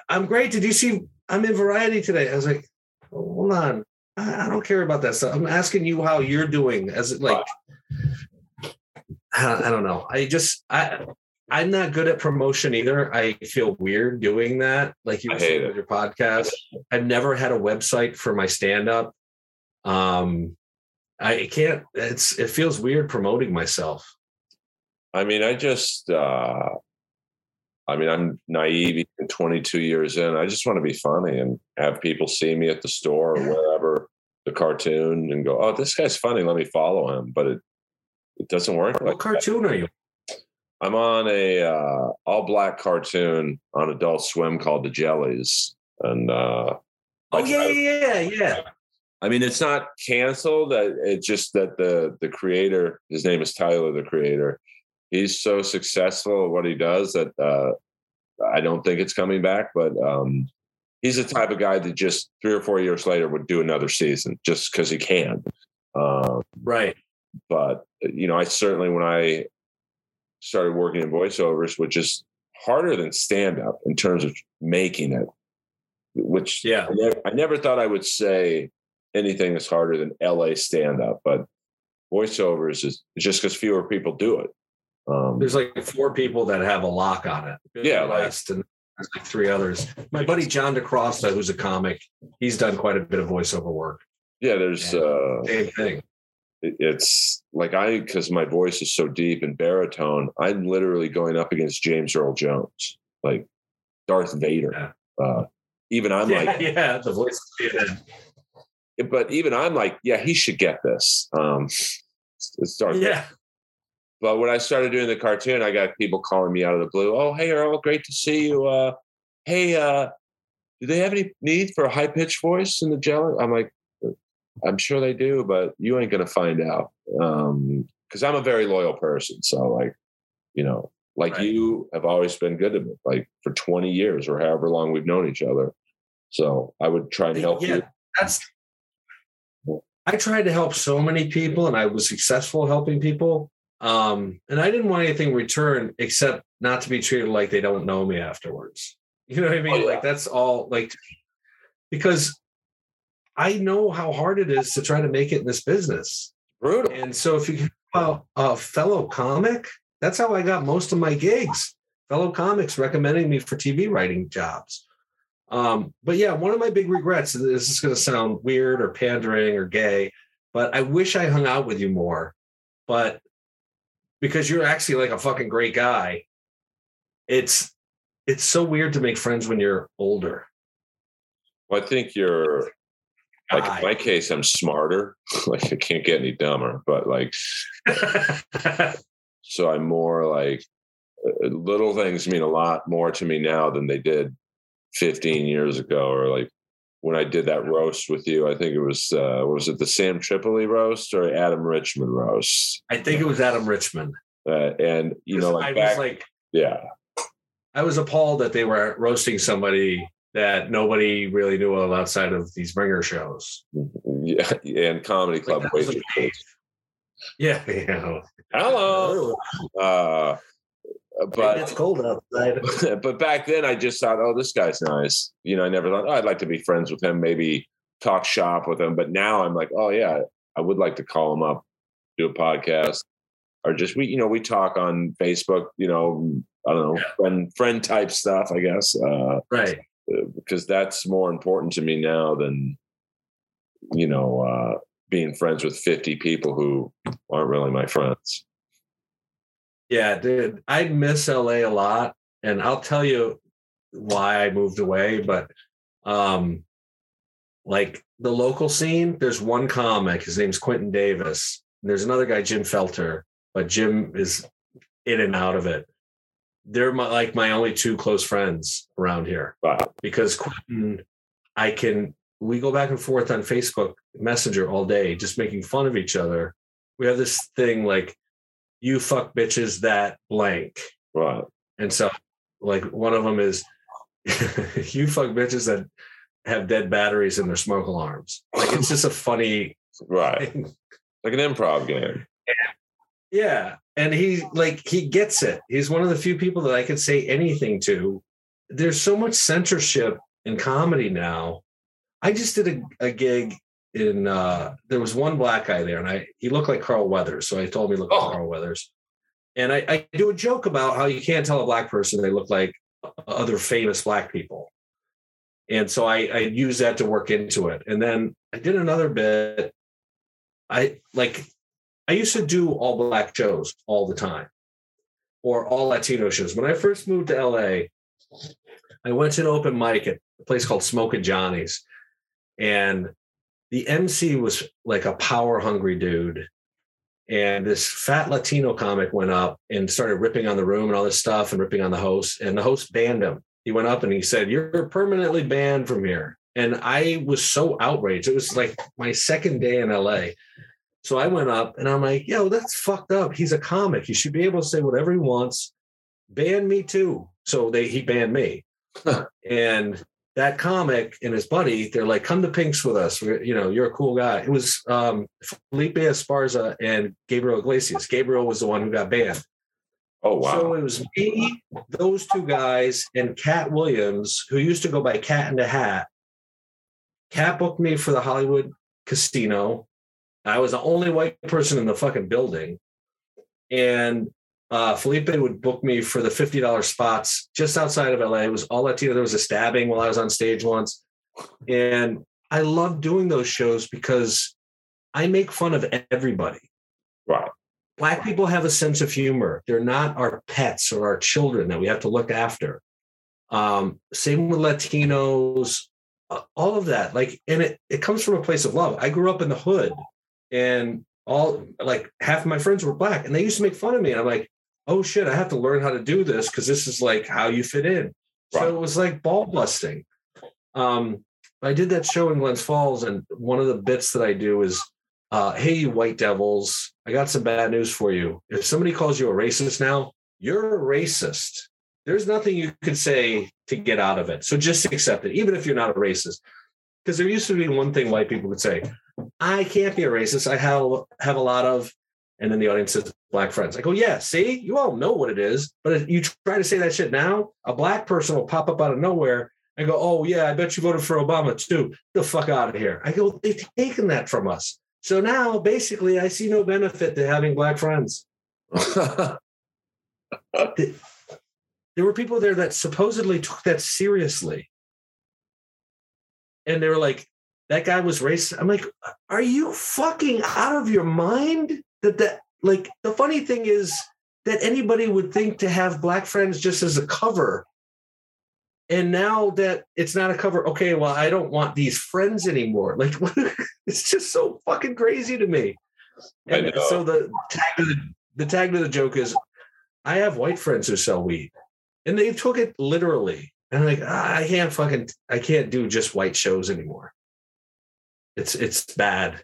I'm great. Did you see? I'm in Variety today. I was like, hold on, I, I don't care about that stuff. I'm asking you how you're doing. As it like, I, I don't know. I just I I'm not good at promotion either. I feel weird doing that. Like you were saying with your podcast. I've never had a website for my stand up. Um, I can't. It's it feels weird promoting myself. I mean, I just uh I mean, I'm naive even 22 years in. I just want to be funny and have people see me at the store or wherever the cartoon and go, oh, this guy's funny. Let me follow him. But it it doesn't work. What like cartoon that. are you? I'm on a uh, all black cartoon on Adult Swim called The Jellies, and uh, oh yeah, yeah, yeah. I mean, it's not canceled. It's just that the the creator, his name is Tyler, the creator he's so successful at what he does that uh, I don't think it's coming back. But um, he's the type of guy that just three or four years later would do another season just because he can. Um, right. But you know, I certainly when I started working in voiceovers, which is harder than stand up in terms of making it. Which yeah, I never, I never thought I would say anything is harder than LA stand up, but voiceovers is just because fewer people do it. Um, there's like four people that have a lock on it. yeah, like, and there's like three others. My buddy John DiCrosta, who's a comic, he's done quite a bit of voiceover work. Yeah, there's uh, same thing. It's like I because my voice is so deep and baritone. I'm literally going up against James Earl Jones, like Darth Vader. Yeah. Uh, even I'm yeah, like, yeah, the voice. But even I'm like, yeah, he should get this. Um, it's Darth. Yeah. But when I started doing the cartoon, I got people calling me out of the blue. Oh, hey Earl, great to see you. Uh, hey, uh, do they have any need for a high pitched voice in the jelly? I'm like, I'm sure they do, but you ain't gonna find out. Um, because I'm a very loyal person. So like, you know, like right. you have always been good to me, like for 20 years or however long we've known each other. So I would try and help yeah, you. That's I tried to help so many people and I was successful helping people. Um, and I didn't want anything in return except not to be treated like they don't know me afterwards. You know what I mean? Oh, yeah. Like that's all like because I know how hard it is to try to make it in this business. Brutal. And so if you a fellow comic, that's how I got most of my gigs. Fellow comics recommending me for TV writing jobs. Um, but yeah, one of my big regrets, and this is going to sound weird or pandering or gay, but I wish I hung out with you more. But because you're actually like a fucking great guy, it's it's so weird to make friends when you're older. Well, I think you're like in my case, I'm smarter. like I can't get any dumber, but like, so I'm more like uh, little things mean a lot more to me now than they did 15 years ago, or like when I did that roast with you. I think it was uh, was it the Sam Tripoli roast or Adam Richmond roast? I think it was Adam Richmond. Uh, and you know, like I back, was like, yeah, I was appalled that they were roasting somebody that nobody really knew of outside of these bringer shows. yeah, and comedy club Like, that was waitress. amazing. Yeah, yeah. Hello. Uh, but it's cold outside. but back then I just thought, oh, this guy's nice. You know, I never thought, oh, I'd like to be friends with him, maybe talk shop with him. But now I'm like, oh yeah, I would like to call him up, do a podcast, or just we, you know, we talk on Facebook. You know, I don't know, friend friend type stuff, I guess, uh, Right. because that's more important to me now than you know uh, being friends with 50 people who aren't really my friends. Yeah, dude. I miss LA a lot. And I'll tell you why I moved away. But um like the local scene, there's one comic, his name's Quentin Davis. There's another guy, Jim Felter, but Jim is in and out of it. They're my, like my only two close friends around here Wow. because Quentin, I can we go back and forth on Facebook Messenger all day, just making fun of each other. We have this thing like you fuck bitches that blank. Right. And so like one of them is you fuck bitches that have dead batteries in their smoke alarms. Like it's just a funny Right. thing. Like an improv game. Yeah. And he like he gets it. He's one of the few people that I could say anything to. There's so much censorship in comedy now. I just did a, a gig in uh there was one black guy there and I he looked like Carl Weathers. So I told him he looked Oh. like Carl Weathers. And I, I do a joke about how you can't tell a black person they look like other famous black people. And so I, I use that to work into it. And then I did another bit. I like I used to do all black shows all the time or all Latino shows. When I first moved to LA, I went to an open mic at a place called Smoking Johnny's. And the MC was like a power hungry dude. And this fat Latino comic went up and started ripping on the room and all this stuff and ripping on the host. And the host banned him. He went up and he said, You're permanently banned from here. And I was so outraged. It was like my second day in LA. So I went up and I'm like, yo, that's fucked up. He's a comic. He should be able to say whatever he wants. Ban me too. So they he banned me. and that comic and his buddy, they're like, come to Pinks with us. We're, you know, you're a cool guy. It was um, Felipe Esparza and Gabriel Iglesias. Gabriel was the one who got banned. Oh wow. So it was me, those two guys, and Katt Williams, who used to go by Cat in the Hat. Katt booked me for the Hollywood Casino. I was the only white person in the fucking building. And uh, Felipe would book me for the $50 spots just outside of LA. It was all Latino. There was a stabbing while I was on stage once. And I love doing those shows because I make fun of everybody right. black people have a sense of humor they're not our pets or our children that we have to look after um, same with latinos uh, all of that like and it, it comes from a place of love i grew up in the hood and all like half of my friends were black and they used to make fun of me and i'm like oh shit i have to learn how to do this because this is like how you fit in Right. so it was like ball busting um, i did that show in glens falls and one of the bits that i do is uh, hey, you white devils, I got some bad news for you. If somebody calls you a racist now, you're a racist. There's nothing you can say to get out of it. So just accept it, even if you're not a racist. Because there used to be one thing white people would say, I can't be a racist. I have, have a lot of, and then the audience says, black friends. I go, yeah, see, you all know what it is. But if you try to say that shit now, a black person will pop up out of nowhere and go, oh, yeah, I bet you voted for Obama too. Get the fuck out of here. I go, they've taken that from us. So now basically I see no benefit to having black friends. there were people there that supposedly took that seriously. And they were like, that guy was racist. I'm like, are you fucking out of your mind? That that like the funny thing is that anybody would think to have black friends just as a cover. And now that it's not a cover, okay, well, I don't want these friends anymore. Like it's just so fucking crazy to me. And so the tag to the, the tag to the joke is I have white friends who sell weed. And they took it literally. And I'm like, I can't fucking I can't do just white shows anymore. It's it's bad.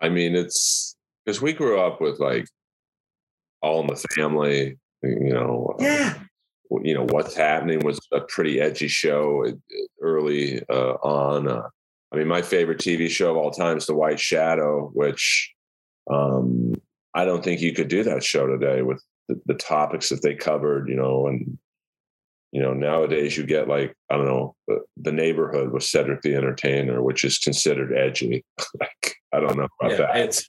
I mean, it's because we grew up with like all in the family, you know. Uh, yeah. Uh, you know what's happening was a pretty edgy show early uh, on. Uh, I mean, my favorite TV show of all time is The White Shadow, which um, I don't think you could do that show today with the, the topics that they covered. You know, and you know nowadays you get like i don't know the, the neighborhood with cedric the entertainer which is considered edgy like i don't know about yeah, that it's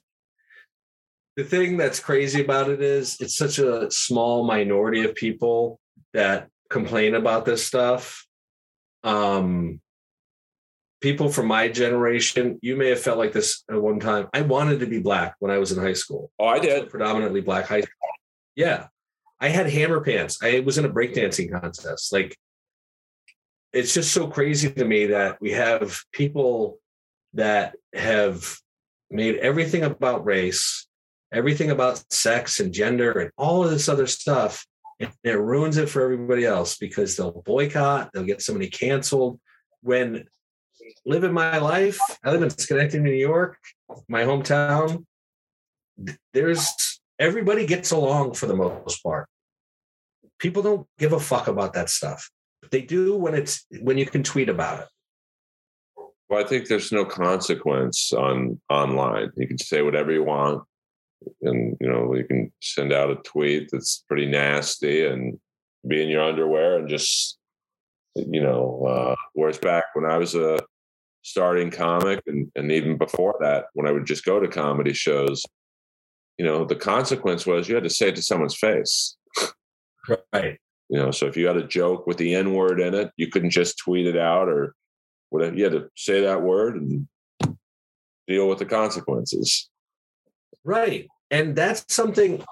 the thing that's crazy about it is it's such a small minority of people that complain about this stuff. Um people from my generation you may have felt like this at one time. I wanted to be black when i was in high school. Oh i did. Predominantly black high school. Yeah. I had hammer pants. I was in a breakdancing contest. Like, it's just so crazy to me that we have people that have made everything about race, everything about sex and gender, and all of this other stuff. And it ruins it for everybody else because they'll boycott, they'll get somebody canceled. When living my life, I live in Schenectady, New York, my hometown. There's everybody gets along for the most part. People don't give a fuck about that stuff. They do when it's when you can tweet about it. Well, I think there's no consequence on online. You can say whatever you want, and you know you can send out a tweet that's pretty nasty and be in your underwear and just you know. Uh, whereas back when I was a starting comic, and and even before that, when I would just go to comedy shows, you know, the consequence was you had to say it to someone's face. Right. You know, so if you had a joke with the N word in it, you couldn't just tweet it out or whatever. You had to say that word and deal with the consequences. Right. And that's something,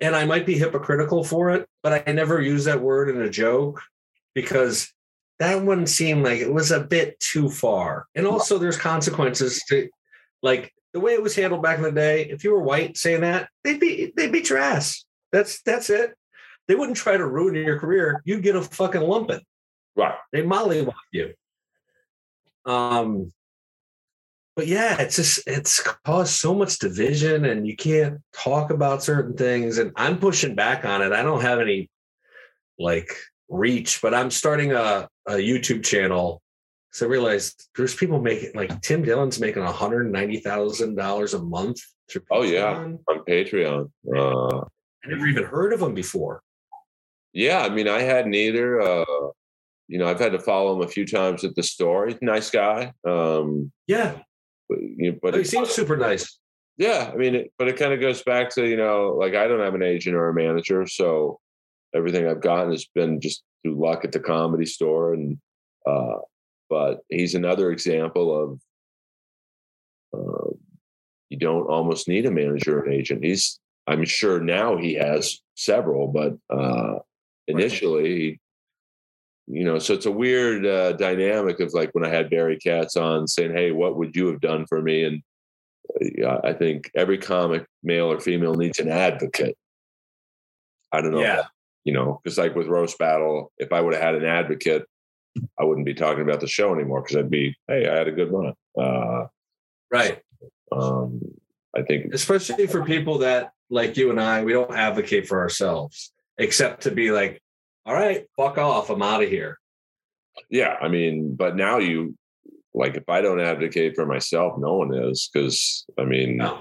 and I might be hypocritical for it, but I never use that word in a joke because that one seemed like it was a bit too far. And also, there's consequences to like the way it was handled back in the day, if you were white saying that, they'd be they'd beat your ass. That's that's it. They wouldn't try to ruin your career. You'd get a fucking lumping. Right. They mollywop you. Um, but yeah, it's just it's caused so much division, and you can't talk about certain things. And I'm pushing back on it. I don't have any like reach, but I'm starting a, a YouTube channel so I realized there's people making like Tim Dillon's making $190,000 a month. Through oh, yeah, on Patreon. Uh, I never even heard of him before. Yeah, I mean, I hadn't either. Uh, you know, I've had to follow him a few times at the store. He's a nice guy. Um, yeah. But, you know, but oh, he seems super nice. Yeah. I mean, it, but it kind of goes back to, you know, like I don't have an agent or a manager. So everything I've gotten has been just through luck at the comedy store. And, uh, but he's another example of uh, you don't almost need a manager or an agent. He's I'm sure now he has several, but uh, initially, you know, so it's a weird uh, dynamic of like when I had Barry Katz on saying, "Hey, what would you have done for me?" And uh, I think every comic, male or female, needs an advocate. I don't know, yeah. You know, because like with roast battle, if I would have had an advocate, I wouldn't be talking about the show anymore because I'd be, hey, I had a good run. Uh, right. Um, I think, especially for people that like you and I, we don't advocate for ourselves except to be like, all right, fuck off, I'm out of here. Yeah, I mean, but now you like if I don't advocate for myself, no one is because I mean, no.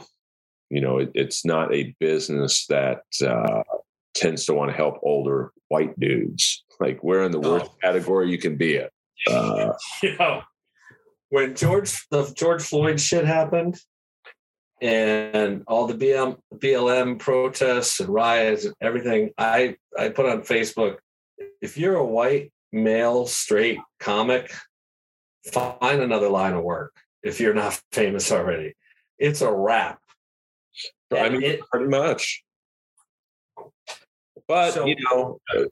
you know, it, it's not a business that uh, tends to want to help older white dudes. Like we're in the worst oh. category you can be in. Uh, you know, when George the George Floyd shit happened, and all the BM, BLM protests and riots and everything, I I put on Facebook, if you're a white male straight comic, find another line of work if you're not famous already. It's a wrap. I mean, it, pretty much. But so, you know, uh,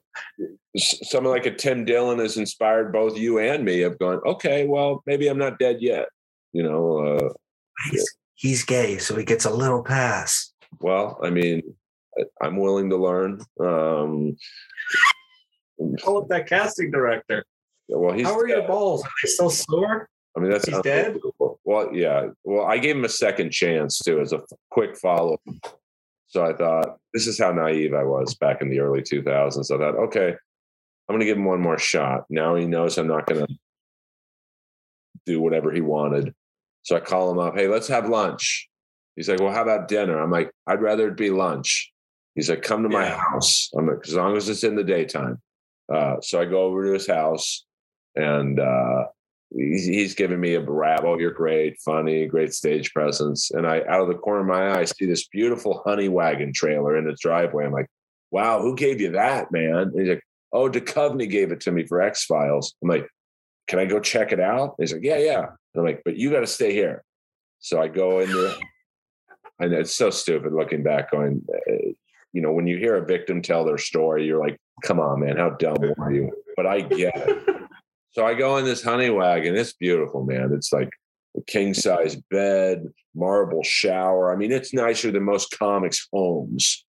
someone like a Tim Dillon has inspired both you and me of going, okay, well, maybe I'm not dead yet. You know, uh, he's, he's gay, so he gets a little pass. Well, I mean, I'm willing to learn. Um, Call up that casting director. Well, he's how are dead. your balls? Are they still sore? I mean, that's he's dead. Well, yeah. Well, I gave him a second chance too, as a quick follow. Up. So I thought, this is how naive I was back in the early 2000s. I thought, okay, I'm going to give him one more shot. Now he knows I'm not going to do whatever he wanted. So I call him up, hey, let's have lunch. He's like, well, how about dinner? I'm like, I'd rather it be lunch. He's like, come to my house. I'm like, as long as it's in the daytime. Uh, so I go over to his house and uh, he's, he's giving me a bravo. You're great, funny, great stage presence. And I, out of the corner of my eye, I see this beautiful honey wagon trailer in his driveway. I'm like, wow, who gave you that, man? And he's like, oh, Duchovny gave it to me for X Files. I'm like, can I go check it out? And he's like, yeah, yeah. And I'm like, but you got to stay here. So I go in there. And it's so stupid looking back, going, you know, when you hear a victim tell their story, you're like, come on, man, how dumb are you? But I get it. So I go in this honey wagon. It's beautiful, man. It's like a king size bed, marble shower. I mean, it's nicer than most comics' homes.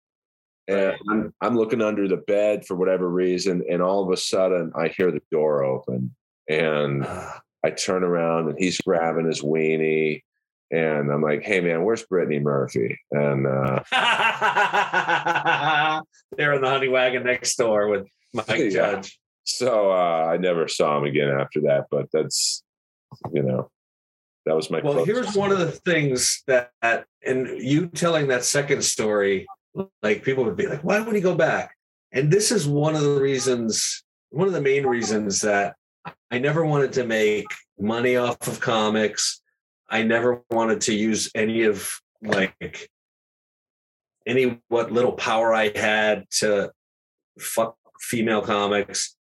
And I'm, I'm looking under the bed for whatever reason. And all of a sudden, I hear the door open. And I turn around and he's grabbing his weenie and I'm like, "Hey, man, where's Brittany Murphy?" And uh, they're in the honey wagon next door with Mike yeah. Judge. So uh, I never saw him again after that. But that's, you know, that was my. Well, here's one of the things that, and you telling that second story, like people would be like, "Why would he go back?" And this is one of the reasons, one of the main reasons that I never wanted to make money off of comics I never wanted to use any of like any what little power I had to fuck female comics.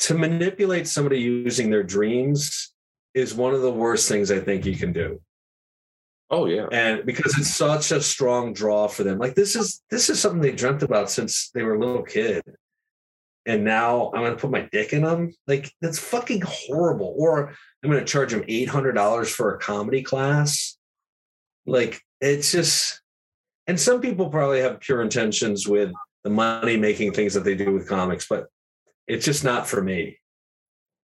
To manipulate somebody using their dreams is one of the worst things I think you can do. Oh yeah. And because it's such a strong draw for them. Like this is this is something they dreamt about since they were a little kid. And now I'm gonna put my dick in them. Like that's fucking horrible. Or I'm going to charge him $800 for a comedy class. Like it's just, and some people probably have pure intentions with the money making things that they do with comics, but it's just not for me.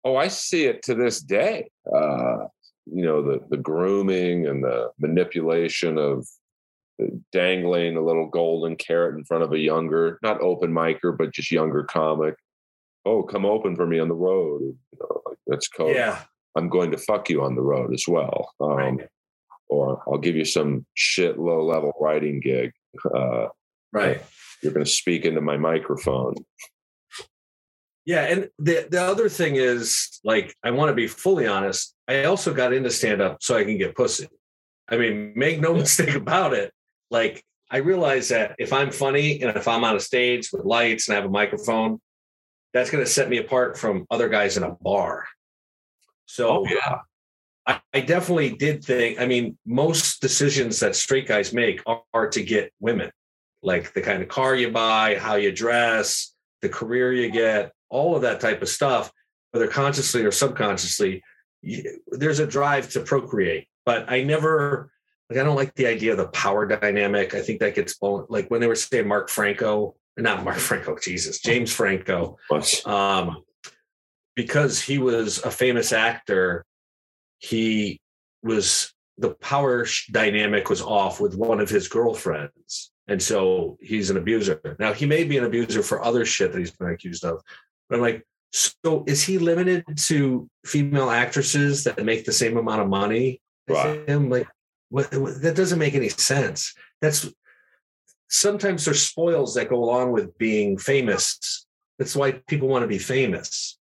Oh, I see it to this day. Uh, you know, the the grooming and the manipulation of dangling a little golden carrot in front of a younger, not open micer, but just younger comic. Oh, come open for me on the road. You know, like that's code. Yeah. I'm going to fuck you on the road as well. Um, right. Or I'll give you some shit low level writing gig. Uh, right. You're going to speak into my microphone. Yeah. And the, the other thing is, like, I want to be fully honest. I also got into stand up so I can get pussy. I mean, make no mistake about it. Like, I realize that if I'm funny and if I'm on a stage with lights and I have a microphone, that's going to set me apart from other guys in a bar. So oh, yeah. I, I, definitely did think, I mean, most decisions that straight guys make are, are to get women, like the kind of car you buy, how you dress, the career you get, all of that type of stuff, whether consciously or subconsciously, there's a drive to procreate. But I never, like, I don't like the idea of the power dynamic. I think that gets blown. like when they were saying Mark Franco, not Mark Franco, Jesus, James Franco. Um, because he was a famous actor, he was the power dynamic was off with one of his girlfriends. And so he's an abuser. Now he may be an abuser for other shit that he's been accused of. But I'm like, so is he limited to female actresses that make the same amount of money as him? Like, what, that doesn't make any sense. That's sometimes there's spoils that go along with being famous. That's why people want to be famous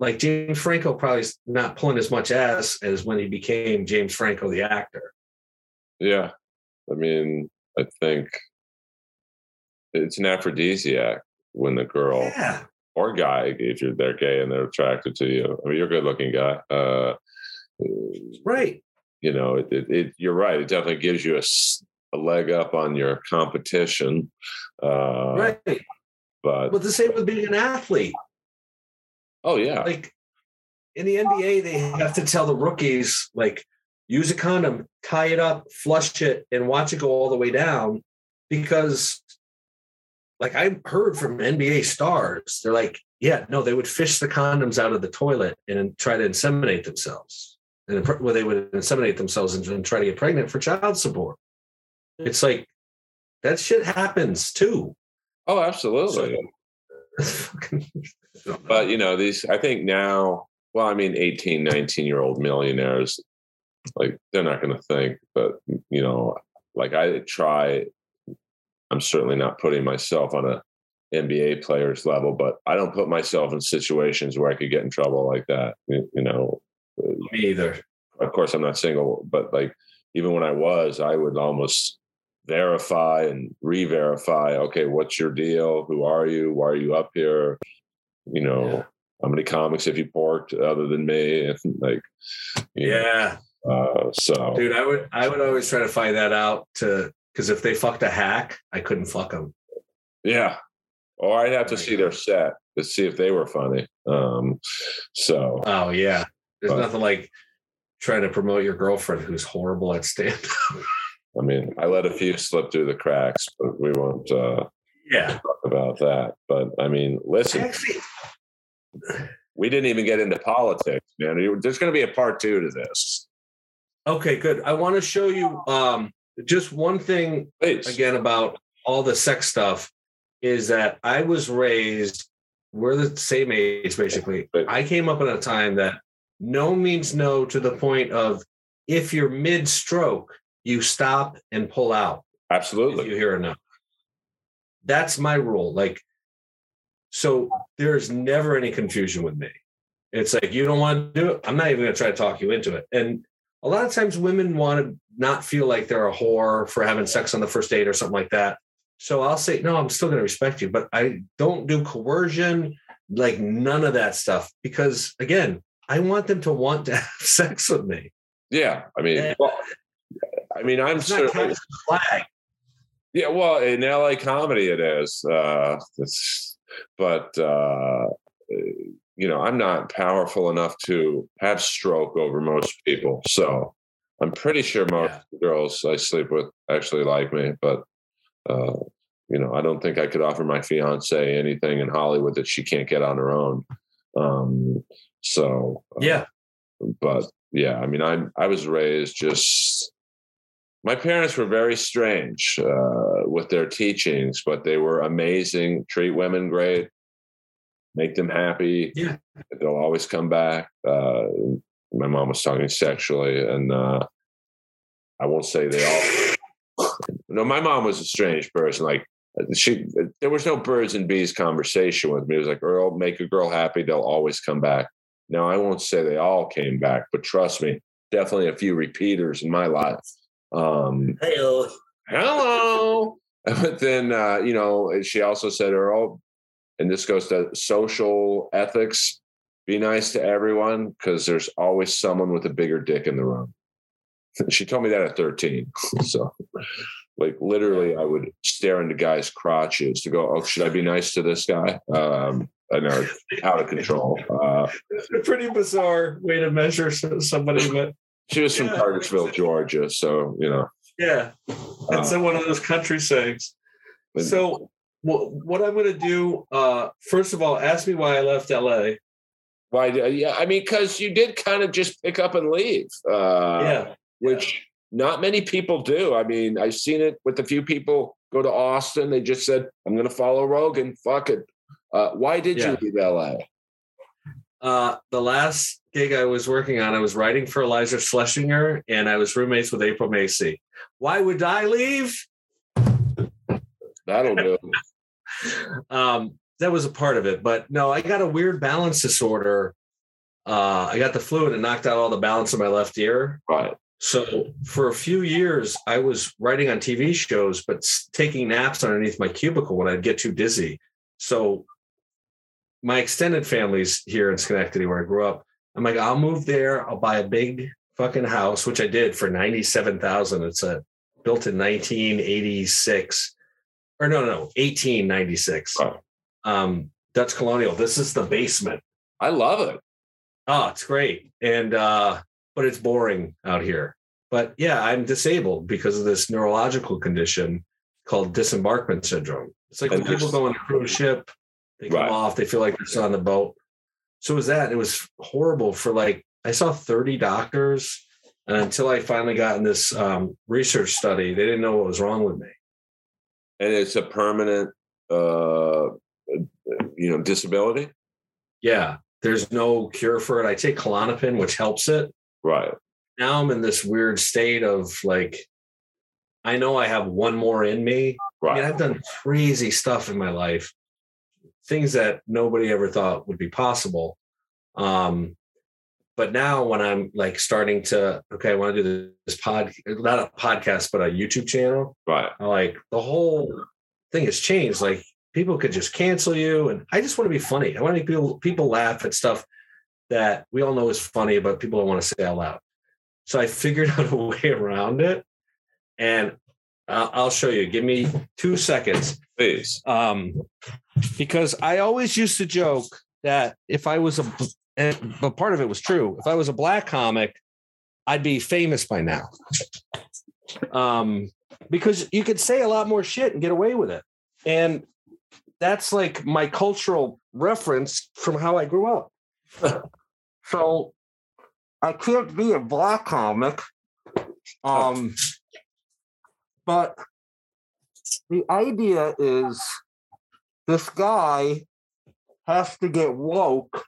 like James Franco probably is not pulling as much ass as when he became James Franco the actor. Yeah. I mean, I think it's an aphrodisiac when the girl Yeah. or guy, if you're they're gay and they're attracted to you. I mean, you're a good looking guy. Uh, Right. you know, it, it, it, you're right. It definitely gives you a leg up on your competition. Uh, right. But But the same with being an athlete. Oh yeah, Like in the NBA, they have to tell the rookies, like, use a condom, tie it up, flush it, and watch it go all the way down. Because, like, I've heard from NBA stars, they're like, yeah, no, they would fish the condoms out of the toilet and try to inseminate themselves. And impre- well, they would inseminate themselves and, and try to get pregnant for child support. It's like that shit happens too. oh absolutely. but you know these i think now well i mean 18 19 year old millionaires like they're not going to think but you know like i try i'm certainly not putting myself on a nba player's level but i don't put myself in situations where i could get in trouble like that you, you know me either. Uh, of course i'm not single but like even when i was i would almost verify and re-verify okay what's your deal? Who are you? Why are you up here you know Yeah. how many comics have you porked other than me and like Yeah. uh, so Dude, I would I would always try to find that out to because if they fucked a hack, I couldn't fuck them. yeah or i'd have to Oh see their set to see if they were funny um so Oh yeah. There's But- nothing like trying to promote your girlfriend who's horrible at stand up. i mean i let a few slip through the cracks but we won't uh yeah. talk about that but i mean listen Actually, we didn't even get into politics, man. There's going to be a part two to this. okay, good. I want to show you um just one thing Please. again about all the sex stuff is that I was raised, we're the same age basically. But- I came up in a time that no means no to the point of if you're mid stroke, you stop and pull out if Absolutely. you hear a no. That's my rule. Like, so there's never any confusion with me. It's like, you don't want to do it. I'm not even going to try to talk you into it. And a lot of times women want to not feel like they're a whore for having sex on the first date or something like that. So I'll say, no, I'm still going to respect you, but I don't do coercion, like none of that stuff. Because again, I want them to want to have sex with me. Yeah. I mean, Yeah. well, I mean, I'm It's certainly, flag. Yeah, well, in LA comedy, it is. Uh, but, uh, you know, I'm not powerful enough to have stroke over most people. So I'm pretty sure most girls I sleep with actually like me, but, uh, you know, I don't think I could offer my fiance anything in Hollywood that she can't get on her own. Um, so, uh, Yeah. but yeah, I mean, I I was raised just. My parents were very strange uh, with their teachings, but they were amazing. Treat women great, make them happy. Yeah. they'll always come back. Uh, my mom was talking sexually, and uh, I won't say they all. No, my mom was a strange person. Like she, there was no birds and bees conversation with me. It was like, Earl, make a girl happy, they'll always come back. Now, I won't say they all came back, but trust me, definitely a few repeaters in my life. Um, Hey, hello. But then, uh, you know, she also said, Earl, and this goes to social ethics be nice to everyone because there's always someone with a bigger dick in the room. She told me that at 13. So, like, literally, I would stare into guys' crotches to go, oh, should I be nice to this guy? Um, I know out of control. Uh, a pretty bizarre way to measure somebody, but she was from Cartersville, Georgia. So, you know. yeah, it's uh, one of those country sayings. but- So, what what I'm going to do? Uh, first of all, ask me why I left LA. Why? Yeah, I mean, because you did kind of just pick up and leave. Uh, yeah, which not many people do. I mean, I've seen it with a few people go to Austin. They just said, "I'm going to follow Rogan. Fuck it." Uh, why did Yeah. you leave LA? uh, the last gig I was working on, I was writing for Iliza Shlesinger, and I was roommates with April Macie. Why would I leave? That'll do. um, that was a part of it. But no, I got a weird balance disorder. Uh, I got the flu and it knocked out all the balance in my left ear. right. So for a few years, I was writing on TV shows, but taking naps underneath my cubicle when I'd get too dizzy. So my extended family's here in Schenectady, where I grew up. I'm like, I'll move there. I'll buy a big fucking house, which I did for ninety-seven thousand. It's a built in 1986, or no, no, 1896. Wow. Um, Dutch colonial. This is the basement. I love it. Oh, it's great. And uh, but it's boring out here. But yeah, I'm disabled because of this neurological condition called disembarkment syndrome. It's like when people go on a cruise ship, they come Right. off, they feel like they're still on the boat. So it was that. It was horrible for like I saw 30 doctors, and until I finally got in this um, research study, they didn't know what was wrong with me. And it's a permanent, uh, you know, disability. Yeah, there's no cure for it. I take Klonopin, which helps it. Right. now I'm in this weird state of like, I know I have one more in me. I Right. mean, I've done crazy stuff in my life, things that nobody ever thought would be possible. Um, but now when I'm like starting to, okay, I want to do this pod, not a podcast, but a YouTube channel, Right. Like the whole thing has changed. Like people could just cancel you. And I just want to be funny. I want to make people, people laugh at stuff that we all know is funny, but people don't want to say out loud. So I figured out a way around it. And I'll, I'll show you. Give me two seconds. Please. Um, because I always used to joke that if I was a, but part of it was true. If I was a black comic, I'd be famous by now. Um, because you could say a lot more shit and get away with it. And that's like my cultural reference from how I grew up. so I can't be a black comic. Um, but the idea is this guy has to get woke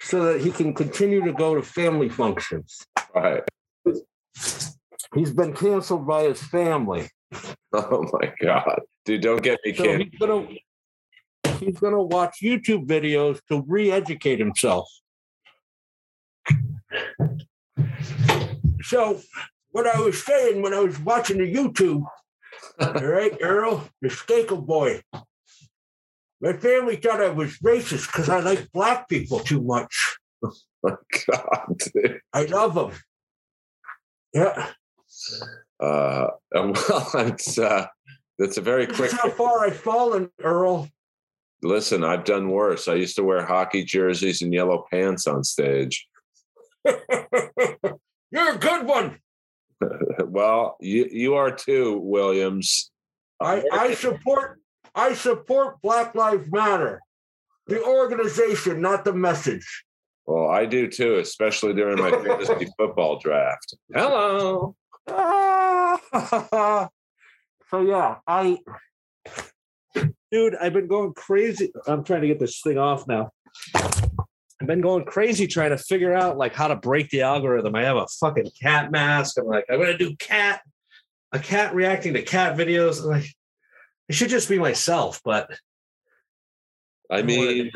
so that he can continue to go to family functions. Right. He's been canceled by his family. Oh my God. Dude, don't get me So kidding. he's gonna he's gonna watch YouTube videos to re-educate himself. So what I was saying when I was watching the YouTube, all right, Earl, the Skakel boy. My family thought I was racist because I like black people too much. Oh My God. dude. I love them. Yeah, Uh, well, it's, uh, that's a very quick. how far I've fallen, Earl. Listen, I've done worse. I used to wear hockey jerseys and yellow pants on stage. You're a good one. well, you you are too, Williams. I, I support I support Black Lives Matter. The organization, not the message. Well, I do too, especially during my fantasy football draft. Hello. so yeah, I dude, I've been going crazy. I'm trying to get this thing off now. I've been going crazy trying to figure out like how to break the algorithm. I have a fucking cat mask. I'm like, I'm gonna do cat, a cat reacting to cat videos. I'm like, I should just be myself, but I mean,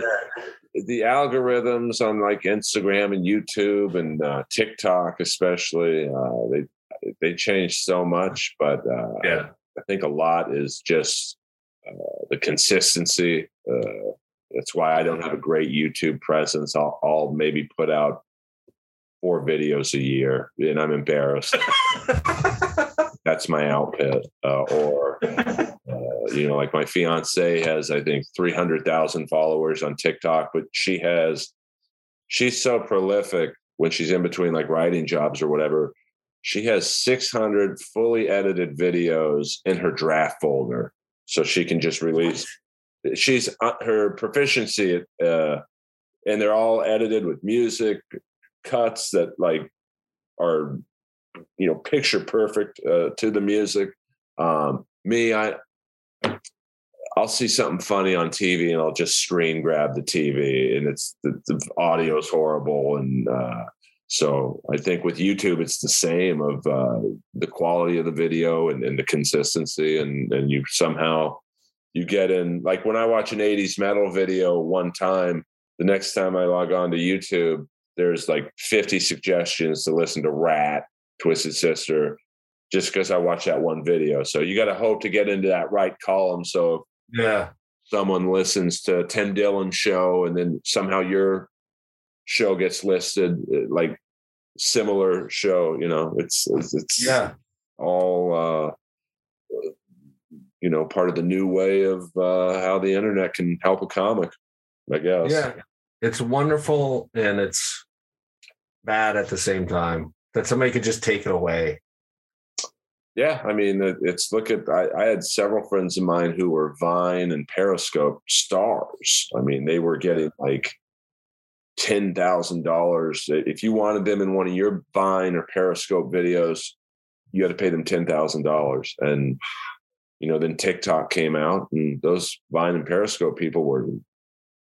the algorithms on like Instagram and YouTube and uh, TikTok, especially, uh, they they change so much. But uh, yeah. I think a lot is just uh, the consistency. Uh, that's why I don't have a great YouTube presence. I'll, I'll maybe put out four videos a year, and I'm embarrassed. That's my output. Uh, or, uh, you know, like my fiance has, I think, 300,000 followers on TikTok, but she has, she's so prolific when she's in between like writing jobs or whatever. She has 600 fully edited videos in her draft folder. So she can just release. She's uh, her proficiency, uh, and they're all edited with music cuts that like are you know picture perfect uh, to the music. Um me i i'll see something funny on tv and i'll just screen grab the tv and it's the, the audio is horrible and uh so i think with youtube it's the same of uh the quality of the video and, and the consistency and and you somehow you get in like when i watch an 80s metal video one time the next time i log on to youtube there's like 50 suggestions to listen to Ratt Twisted Sister, just because I watched that one video. So you got to hope to get into that right column. So Yeah. someone listens to Tim Dillon show and then somehow your show gets listed, uh, like similar show, you know, it's it's, it's Yeah. all uh you know part of the new way of uh how the internet can help a comic i guess Yeah. It's wonderful and it's bad at the same time that somebody could just take it away. yeah i mean it's look at I, I had several friends of mine who were vine and periscope stars. I mean they were getting like ten thousand dollars. If you wanted them in one of your vine or periscope videos you had to pay them ten thousand dollars. And you know then tiktok came out and those vine and periscope people were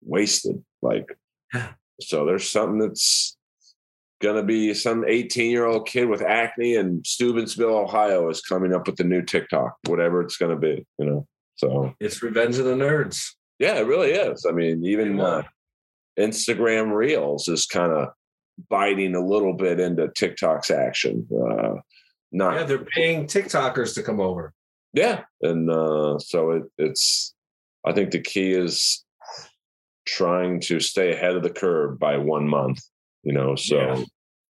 wasted like so there's something that's gonna be some 18 year old kid with acne in Steubenville, Ohio is coming up with the new TikTok, whatever it's gonna be, you know. So It's Revenge of the Nerds. yeah, it really is. I mean, even uh, Instagram Reels is kind of biting a little bit into TikTok's action. Uh, not Yeah, they're paying TikTokers to come over. yeah, and uh, so it, it's. I think the key is trying to stay ahead of the curve by one month. You know, so Yeah.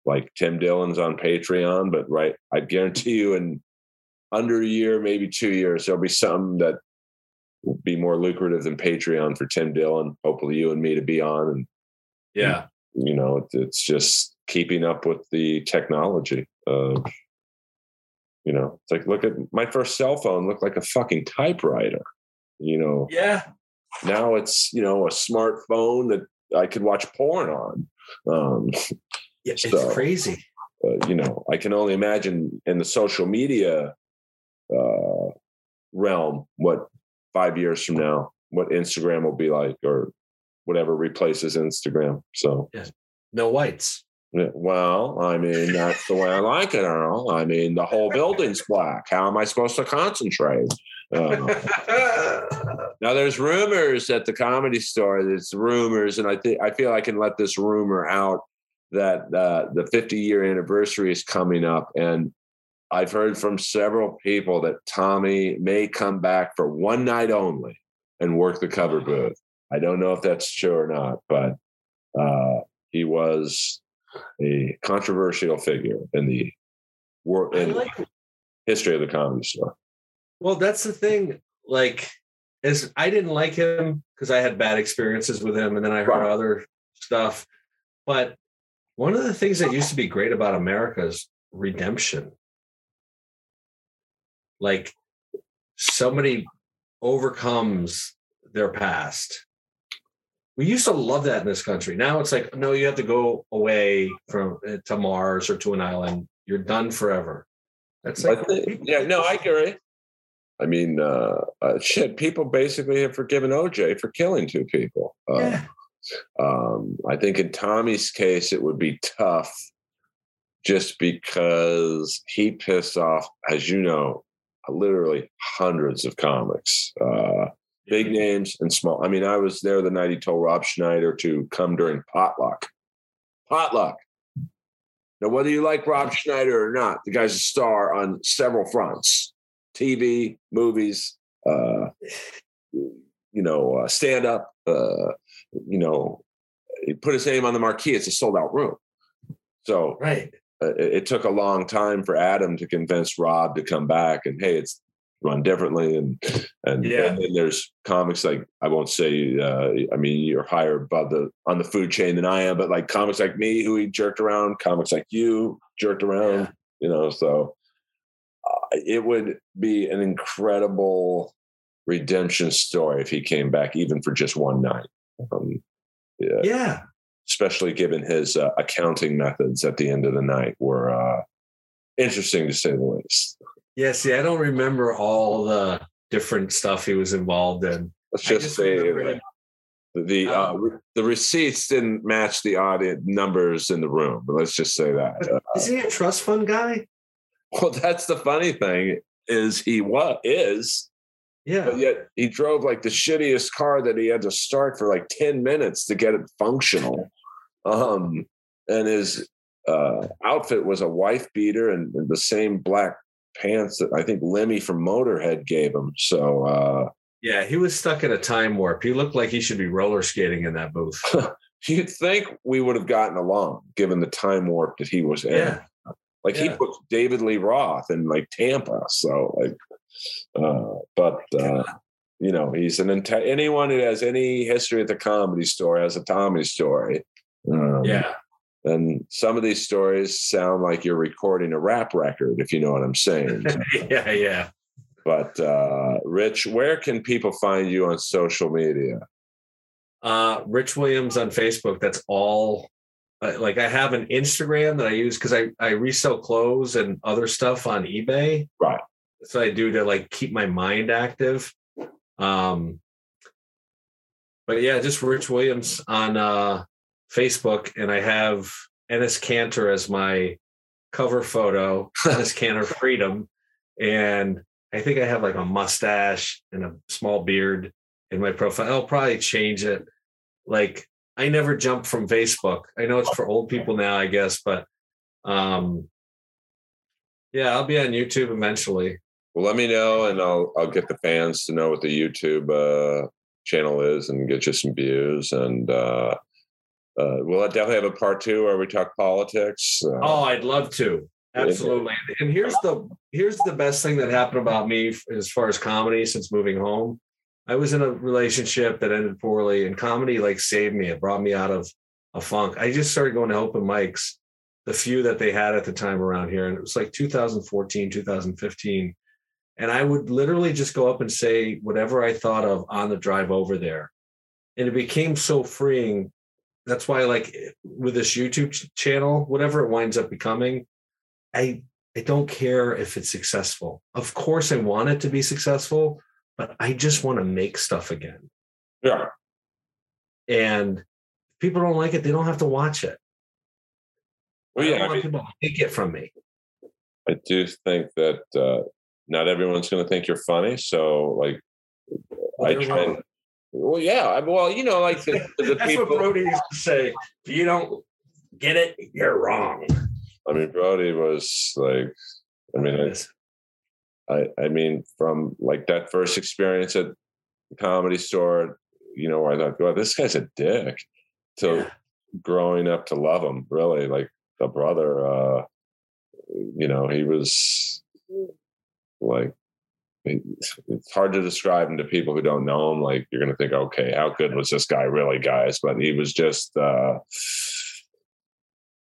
like Tim Dillon's on Patreon, but right, I guarantee you, in under a year, maybe two years, there'll be something that will be more lucrative than Patreon for Tim Dillon. Hopefully, you and me to be on, and Yeah. you know, it, it's just keeping up with the technology. Of, you know, it's like look at my first cell phone looked like a fucking typewriter. You know, Yeah. now it's you know a smartphone that I could watch porn on. Um, Yeah. It's So- crazy. uh, you know, I can only imagine in the social media uh, realm what five years from now what Instagram will be like, or whatever replaces Instagram. So, No whites. well, I mean, that's the way I like it, Earl. I mean, the whole building's black. How am I supposed to concentrate? Uh, Now there's rumors at the comedy store. There's rumors, and I think I feel I can let this rumor out that uh, the 50 year anniversary is coming up, and I've heard from several people that Tommy may come back for one night only and work the cover booth. I don't know if that's true or not, but uh, he was a controversial figure in the world in like history of the comedy store. Well, that's the thing. Like, is I didn't like him because I had bad experiences with him, and then I heard Right. other stuff. But one of the things that used to be great about America is redemption. Like, somebody overcomes their past. We used to love that in this country. Now it's like, no, you have to go away from uh, to Mars or to an island. You're done forever. That's like, yeah, no, I agree. I mean, uh, uh, shit, people basically have forgiven OJ for killing two people. Uh, yeah. um, I think in Tommy's case, it would be tough just because he pissed off, as you know, literally hundreds of comics, uh, big names and small. I mean, I was there the night he told Rob Schneider to come during potluck. Potluck. Now, whether you like Rob Schneider or not, the guy's a star on several fronts TV, movies, uh, you know, uh, stand up, uh, you know, he put his name on the marquee. It's a sold out room. So Right. uh, it, it took a long time for Adam to convince Rob to come back and hey, it's run differently and and, Yeah. and there's comics like I won't say uh, I mean you're higher above the on the food chain than I am, but like comics like me who he jerked around, comics like you jerked around, Yeah. you know. So it would be an incredible redemption story if he came back even for just one night. Um, yeah, Yeah. especially given his uh, accounting methods at the end of the night were uh, interesting to say the least. Yeah, see, I don't remember all the different stuff he was involved in. Let's just, just say the uh, Oh. re- the receipts didn't match the audience numbers in the room. But let's just say that. Uh, Is he a trust fund guy? well, that's the funny thing is he what is, Yeah. but yet he drove like the shittiest car that he had to start for like ten minutes to get it functional. Um, and his uh, outfit was a wife beater and, and the same black pants that I think Lemmy from Motorhead gave him. So uh, Yeah, he was stuck in a time warp. He looked like he should be roller skating in that booth. you'd think we would have gotten along given the time warp that he was in. Yeah. Like he Yeah. put David Lee Roth in like Tampa. So like, uh, but uh, you know, he's an inte- anyone who has any history at the comedy store has a Tommy story. Um, Yeah. And some of these stories sound like you're recording a rap record, if you know what I'm saying. yeah, yeah. but uh, Rich, where can people find you on social media? Uh, Rich Williams on Facebook. That's all. Like I have an Instagram that I use because I I resell clothes and other stuff on eBay. Right. That's what I do to like keep my mind active. Um. But yeah, just Rich Williams on uh, Facebook, and I have Ennis Cantor as my cover photo. Ennis Cantor Freedom, and I think I have like a mustache and a small beard in my profile. I'll probably change it. Like I never jump from Facebook. I know it's for old people now, I guess, but um yeah, I'll be on YouTube eventually. Well, let me know, and I'll I'll get the fans to know what the YouTube uh, channel is, and get you some views. And uh, uh, we'll definitely have a part two where we talk politics. Oh, I'd love to. Absolutely. And here's the here's the best thing that happened about me as far as comedy since moving home. I was in a relationship that ended poorly, and comedy like saved me. It brought me out of a funk. I just started going to open mics, the few that they had at the time around here, and it was like 2014, 2015. And I would literally just go up and say whatever I thought of on the drive over there. And it became so freeing. That's why, like with this YouTube ch- channel, whatever it winds up becoming, I I don't care if it's successful. Of course, I want it to be successful, but I just want to make stuff again. yeah, And if people don't like it, they don't have to watch it. well, I yeah. I, want mean, people take it from me. I do think that uh, not everyone's going to think you're funny. So, like, Well, I try. And, well, yeah. I- Well, you know, like the, the That's people. what Brody used to say. If you don't get it, you're wrong. I mean, Brody was like. I mean, I, I, I mean, from like that first experience at the comedy store, you know, where I thought, well, this guy's a dick. To Yeah. growing up to love him, really, like a brother. Uh, you know, he was like it's hard to describe him to people who don't know him. Like, you're going to think, okay, how good was this guy, really, guys? But he was just. uh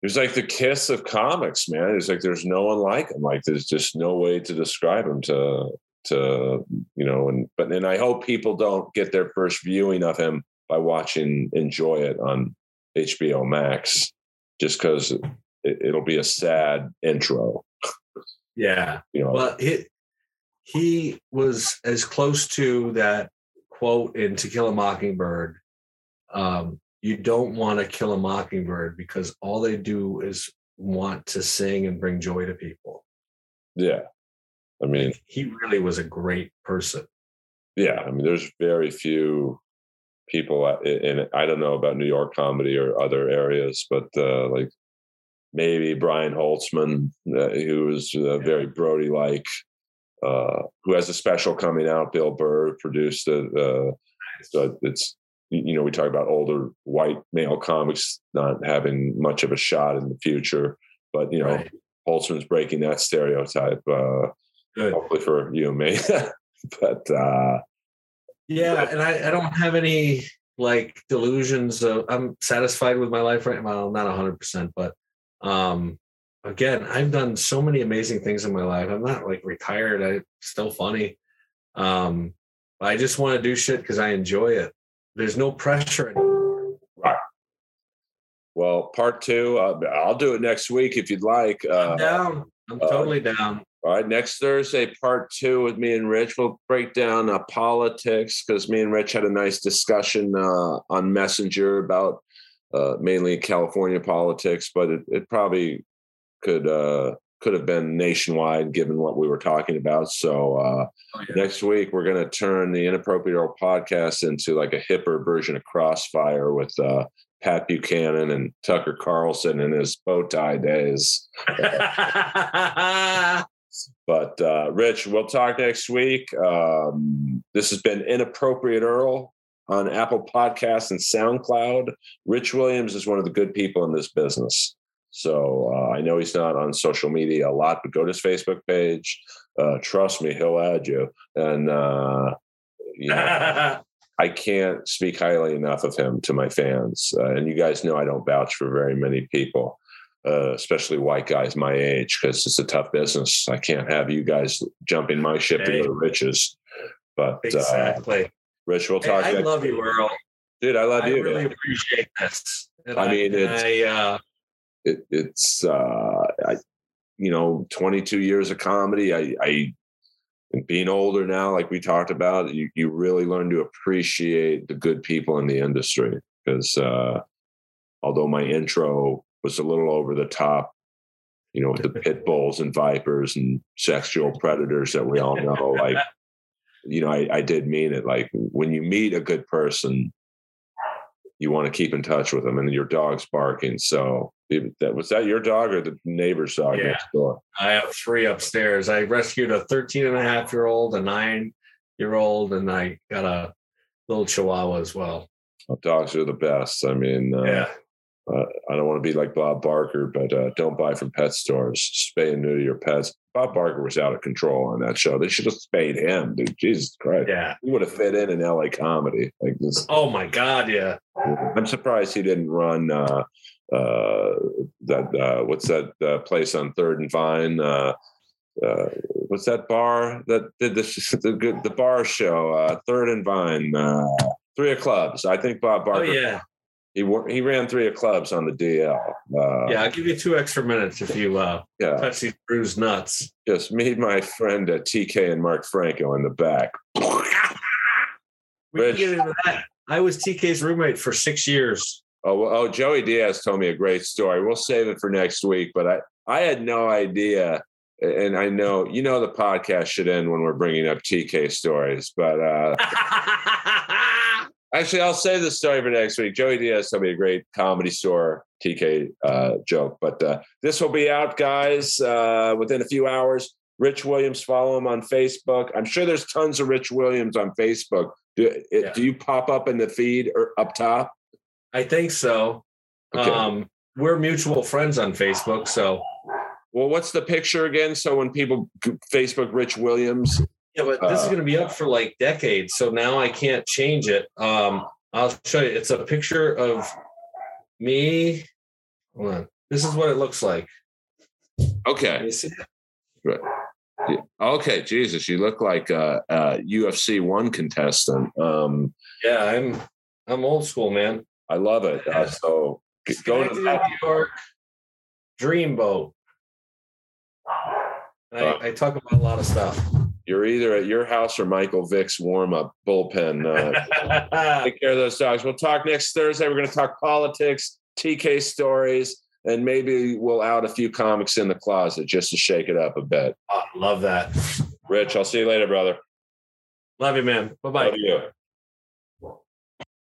he was like the kiss of comics, man. It's like there's no one like him. Like there's just no way to describe him to to you know. And but and I hope people don't get their first viewing of him by watching Enjoy It on HBO Max, just because it, it'll be a sad intro. Yeah. You know, Well, he he was as close to that quote in To Kill a Mockingbird. Um, you don't want to kill a mockingbird because all they do is want to sing and bring joy to people. yeah. I mean, He really was a great person. yeah. I mean, there's very few people, uh, and I don't know about New York comedy or other areas, but uh, like maybe Brian Holtzman, uh, who is uh, very Brody like, uh, who has a special coming out. Bill Burr produced it. Uh, so it's you know we talk about older white male comics not having much of a shot in the future, but you know Right. Holtzman's breaking that stereotype. Uh, Good. hopefully for you and me, but. uh Yeah, and I, I don't have any like delusions of I'm satisfied with my life right now. Not hundred percent, but um again, I've done so many amazing things in my life. I'm not like retired. I'm still funny. Um I just want to do shit because I enjoy it. There's no pressure anymore. Right. Well, part two, uh, I'll do it next week if you'd like. Uh, I'm down. I'm uh, totally down. all right, next Thursday, part two with me and Rich. We'll break down uh, politics because me and Rich had a nice discussion uh, on Messenger about uh, mainly California politics, but it, it probably could uh, could have been nationwide given what we were talking about. So uh, Oh, yeah. next week we're going to turn the Inappropriate Earl podcast into like a hipper version of Crossfire with uh, Pat Buchanan and Tucker Carlson in his bow tie days. But uh, Rich, we'll talk next week. Um, this has been Inappropriate Earl on Apple Podcasts and SoundCloud. Rich Williams is one of the good people in this business. So uh, I know he's not on social media a lot, but go to his Facebook page. Uh, trust me, he'll add you. And uh, you know, I can't speak highly enough of him to my fans. Uh, and you guys know I don't vouch for very many people, uh, especially white guys my age, because it's a tough business. I can't have you guys jumping my ship to Hey. go to riches. But uh, exactly. Rich, we'll Hey, talk. I love you. Earl. dude. I love I you. I really man. appreciate this. And I mean, it's- I, uh, it, it's uh I, you know 22 years of comedy. I i and being older now like we talked about you, you really learn to appreciate the good people in the industry. Because uh although my intro was a little over the top you know with the pit bulls and vipers and sexual predators that we all know like you know I, I did mean it. Like when you meet a good person you want to keep in touch with them and your dog's barking so that was that your dog or the neighbor's dog Yeah. next door I have three upstairs. I rescued a 13 and a half year old, a nine year old, and I got a little chihuahua as well. dogs are the best i mean uh, Yeah. Uh, i don't want to be like bob barker but uh, don't buy from pet stores spay and neuter your pets bob barker was out of control on that show they should have spayed him dude jesus christ Yeah. he would have fit in in la comedy like this Oh my God. Yeah. I'm surprised he didn't run uh, uh, that. Uh, what's that uh, place on Third and Vine? Uh, uh, what's that bar that did the the, good the bar show? Uh, Third and Vine. Uh, three of clubs. I think Bob Barker. Oh, Barker. yeah. He he ran three of clubs on the DL. Uh, Yeah. I'll give you two extra minutes if you uh, yeah. touch these bruised nuts. Just meet my friend uh, TK and Mark Franco in the back. We Rich. get into that. I was TK's roommate for six years. Oh, well, oh, Joey Diaz told me a great story. We'll save it for next week, but I, I had no idea. And I know, you know, the podcast should end when we're bringing up TK stories, but uh, actually, I'll save the story for next week. Joey Diaz told me a great comedy store TK uh, joke, but uh, this will be out, guys, uh, within a few hours. Rich Williams, follow him on Facebook. I'm sure there's tons of Rich Williams on Facebook. Do, it, Yeah. do you pop up in the feed or up top? I think so. Okay. Um, we're mutual friends on Facebook. So, Well, what's the picture again? So when people Facebook Rich Williams, yeah, but this is Uh, going to be up for like decades. So now I can't change it. Um, I'll show you. It's a picture of me. Hold on. This is what it looks like. Okay, see? Yeah. okay, Jesus, you look like a, a UFC one contestant. Um, Yeah, I'm I'm old school, man. I love it. Uh, so go to that. New York, Dreamboat. I, Uh. I talk about a lot of stuff. You're either at your house or Michael Vick's warm up bullpen. Uh, take care of those dogs. We'll talk next Thursday. We're going to talk politics, TK stories, and maybe we'll out a few comics in the closet just to shake it up a bit. Oh, love that. Rich, I'll see you later, brother. Love you, man. Bye bye. Love you.